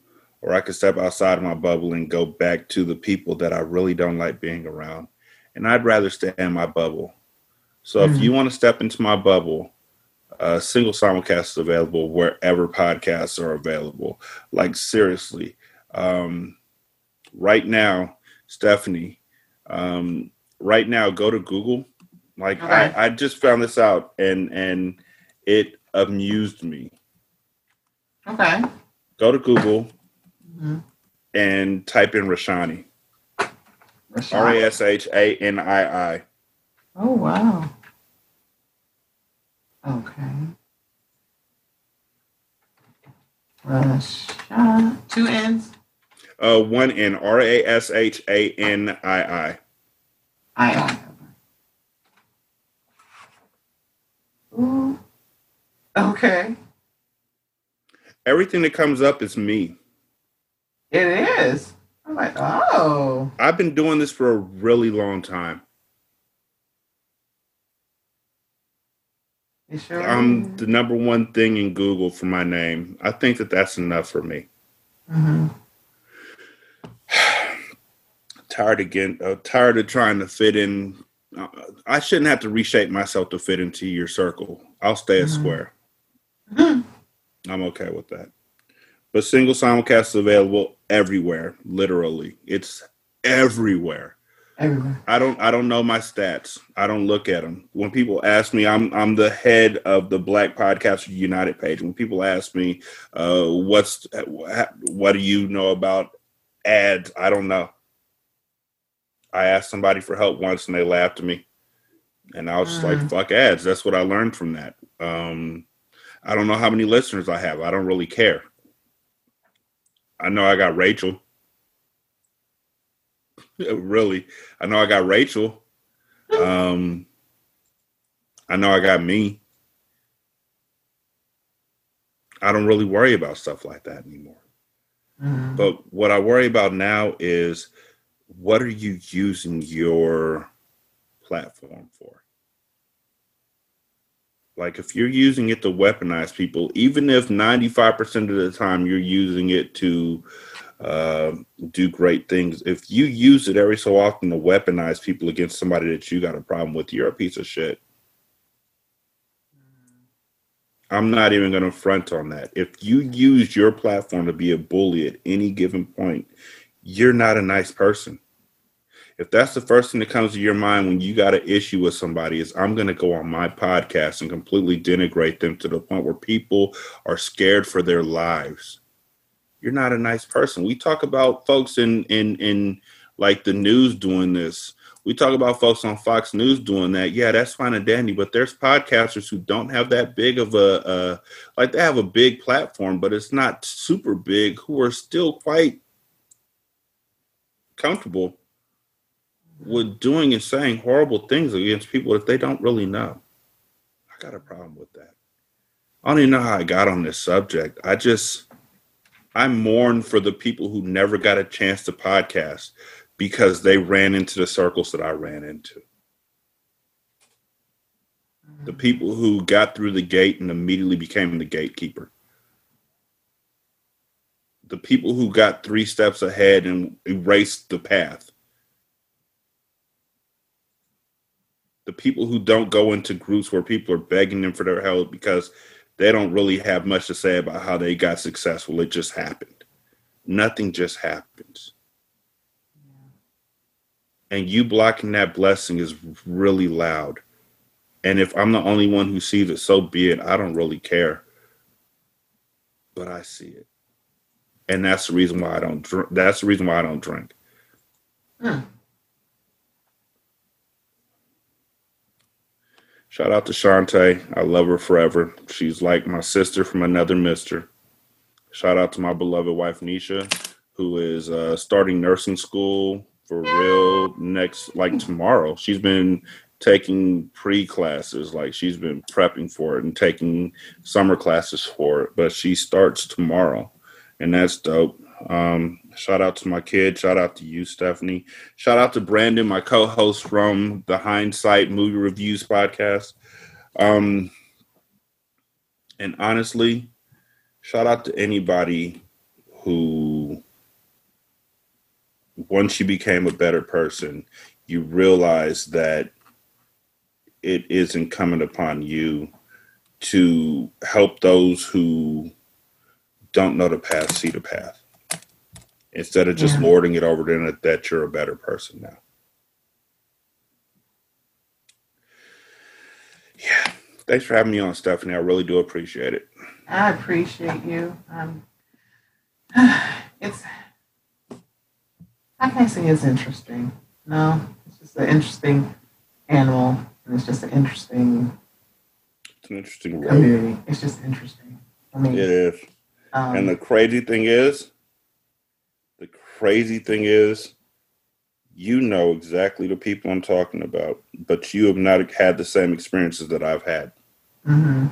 or I could step outside of my bubble and go back to the people that I really don't like being around. And I'd rather stay in my bubble. So mm-hmm. if you want to step into my bubble, uh, single simulcast is available wherever podcasts are available. Like seriously, um, right now, Stephanie, um, right now, go to Google. Like okay. I, I just found this out, and and it amused me. Okay. Go to Google mm-hmm. and type in Rashani. R A S H A N I I. Oh wow. Okay. Rashani. Two N's. Uh, one N. R A S H A N I I. I I. Ooh. Okay. Everything that comes up is me. It is. I'm like, oh. I've been doing this for a really long time. Sure I'm the number one thing in Google for my name. I think that that's enough for me. Mm-hmm. [SIGHS] tired again. Uh, tired of trying to fit in. Uh, I shouldn't have to reshape myself to fit into your circle. I'll stay mm-hmm. a square. Mm-hmm. [GASPS] I'm okay with that. But single simulcast is available everywhere. Literally, it's everywhere. Everywhere. I don't. I don't know my stats. I don't look at them. When people ask me, I'm I'm the head of the Black Podcaster United page. When people ask me, uh, what's what do you know about ads? I don't know. I asked somebody for help once and they laughed at me, and I was just like, mm. "Fuck ads." That's what I learned from that. Um, I don't know how many listeners I have. I don't really care. I know I got Rachel. [LAUGHS] really, I know I got Rachel. Um, I know I got me. I don't really worry about stuff like that anymore. Mm-hmm. But what I worry about now is what are you using your platform for? Like if you're using it to weaponize people, even if 95% of the time you're using it to uh, do great things, if you use it every so often to weaponize people against somebody that you got a problem with, you're a piece of shit. I'm not even going to front on that. If you use your platform to be a bully at any given point, you're not a nice person if that's the first thing that comes to your mind when you got an issue with somebody is i'm going to go on my podcast and completely denigrate them to the point where people are scared for their lives you're not a nice person we talk about folks in in in like the news doing this. We talk about folks on Fox News doing that. Yeah, that's fine and dandy, but there's podcasters who don't have that big of a uh, like they have a big platform, but it's not super big. Who are still quite comfortable with doing and saying horrible things against people that they don't really know. I got a problem with that. I don't even know how I got on this subject. I just I mourn for the people who never got a chance to podcast because they ran into the circles that I ran into. The mm. people who got through the gate and immediately became the gatekeeper. The people who got three steps ahead and erased the path. The people who don't go into groups where people are begging them for their help because they don't really have much to say about how they got successful. It just happened. Nothing just happens. And you blocking that blessing is really loud. And if I'm the only one who sees it, so be it. I don't really care. But I see it. And that's the reason why I don't drink. That's the reason why I don't drink. Hmm. Shout out to Shantae. I love her forever. She's like my sister from another mister. Shout out to my beloved wife Nisha, who is uh, starting nursing school for real next like tomorrow. She's been taking pre classes, like she's been prepping for it and taking summer classes for it, but she starts tomorrow, and that's dope. Um, shout out to my kid. Shout out to you, Stephanie. Shout out to Brandon, my co-host from the Hindsight Movie Reviews podcast. Um, and honestly, shout out to anybody who, once you became a better person, you realize that it is incumbent upon you to help those who don't know the path see the path instead of just yeah. lording it over them that you're a better person now. Yeah. Thanks for having me on, Stephanie. I really do appreciate it. I appreciate you. Um, [SIGHS] it's I can't say it's interesting. No, it's just an interesting animal, and it's just an interesting. It's an interesting community. It's just interesting. I mean, it is. Um, and the crazy thing is, crazy thing is, you know exactly the people I'm talking about, but you have not had the same experiences that I've had. Mm-hmm.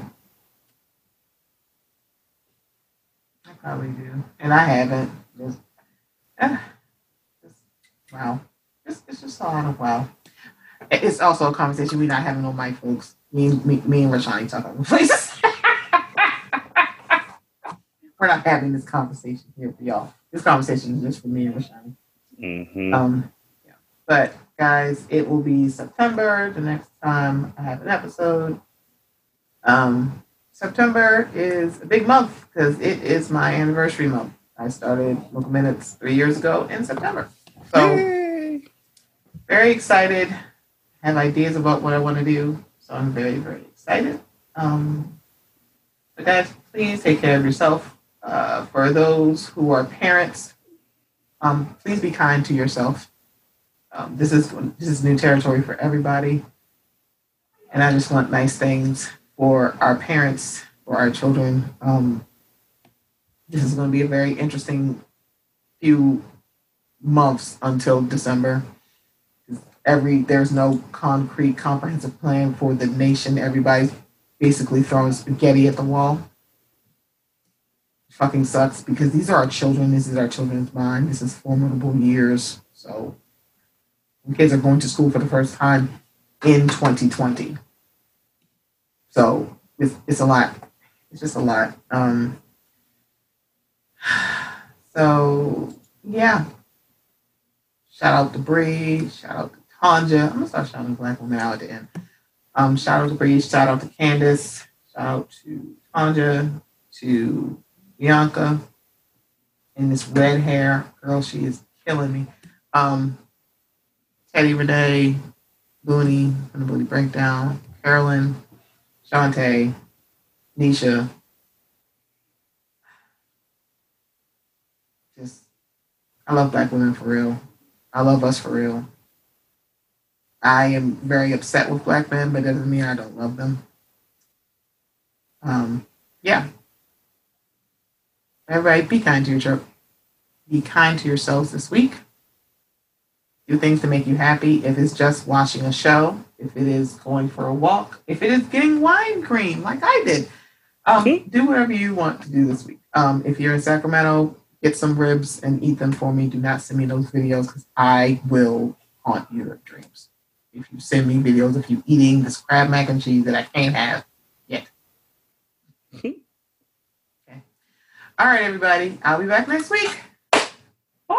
I probably do, and I haven't. Just, uh, just, wow, it's, it's just all in of wow. It's also a conversation we're not having on my folks. Me, me, me and Rashani talk about places. [LAUGHS] We're not having this conversation here for y'all this conversation is just for me and Rashani. Mm-hmm. Um, yeah. But guys, it will be September the next time I have an episode. Um, September is a big month because it is my anniversary month. I started Local Minutes three years ago in September. So Yay. very excited. Have ideas about what I want to do. So I'm very, very excited. Um, but guys, please take care of yourself. Uh, for those who are parents, um, please be kind to yourself. Um, this is this is new territory for everybody, and I just want nice things for our parents, for our children. Um, this is going to be a very interesting few months until December. Every there's no concrete, comprehensive plan for the nation. Everybody's basically throwing spaghetti at the wall fucking sucks because these are our children. This is our children's mind. This is formidable years. So kids are going to school for the first time in 2020. So it's, it's a lot. It's just a lot. Um, [SIGHS] so yeah. Shout out to Bree. Shout out to Tanja. I'm gonna start shouting black women out at the end. Um, shout out to Bree. Shout out to Candace. Shout out to Tanja. To Bianca in this red hair. Girl, she is killing me. Um, Teddy Renee, Booney from the Booney Breakdown, Carolyn, Shantae, Nisha. Just, I love black women for real. I love us for real. I am very upset with black men, but that doesn't mean I don't love them. Um, yeah. Everybody, be kind to your be kind to yourselves this week. Do things to make you happy. If it's just watching a show, if it is going for a walk, if it is getting wine cream like I did, um, do whatever you want to do this week. Um, if you're in Sacramento, get some ribs and eat them for me. Do not send me those videos because I will haunt your dreams. If you send me videos of you eating this crab mac and cheese that I can't have yet. okay. All right, everybody. I'll be back next week. Bye.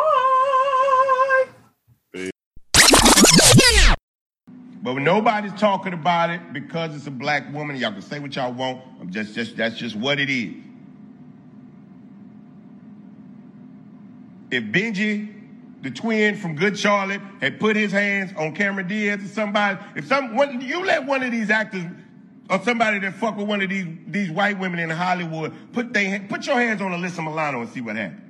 But nobody's talking about it because it's a black woman. Y'all can say what y'all want. I'm just, just that's just what it is. If Benji, the twin from Good Charlotte, had put his hands on Cameron Diaz or somebody, if some you let one of these actors or somebody that fuck with one of these these white women in Hollywood put they put your hands on Alyssa Milano and see what happens.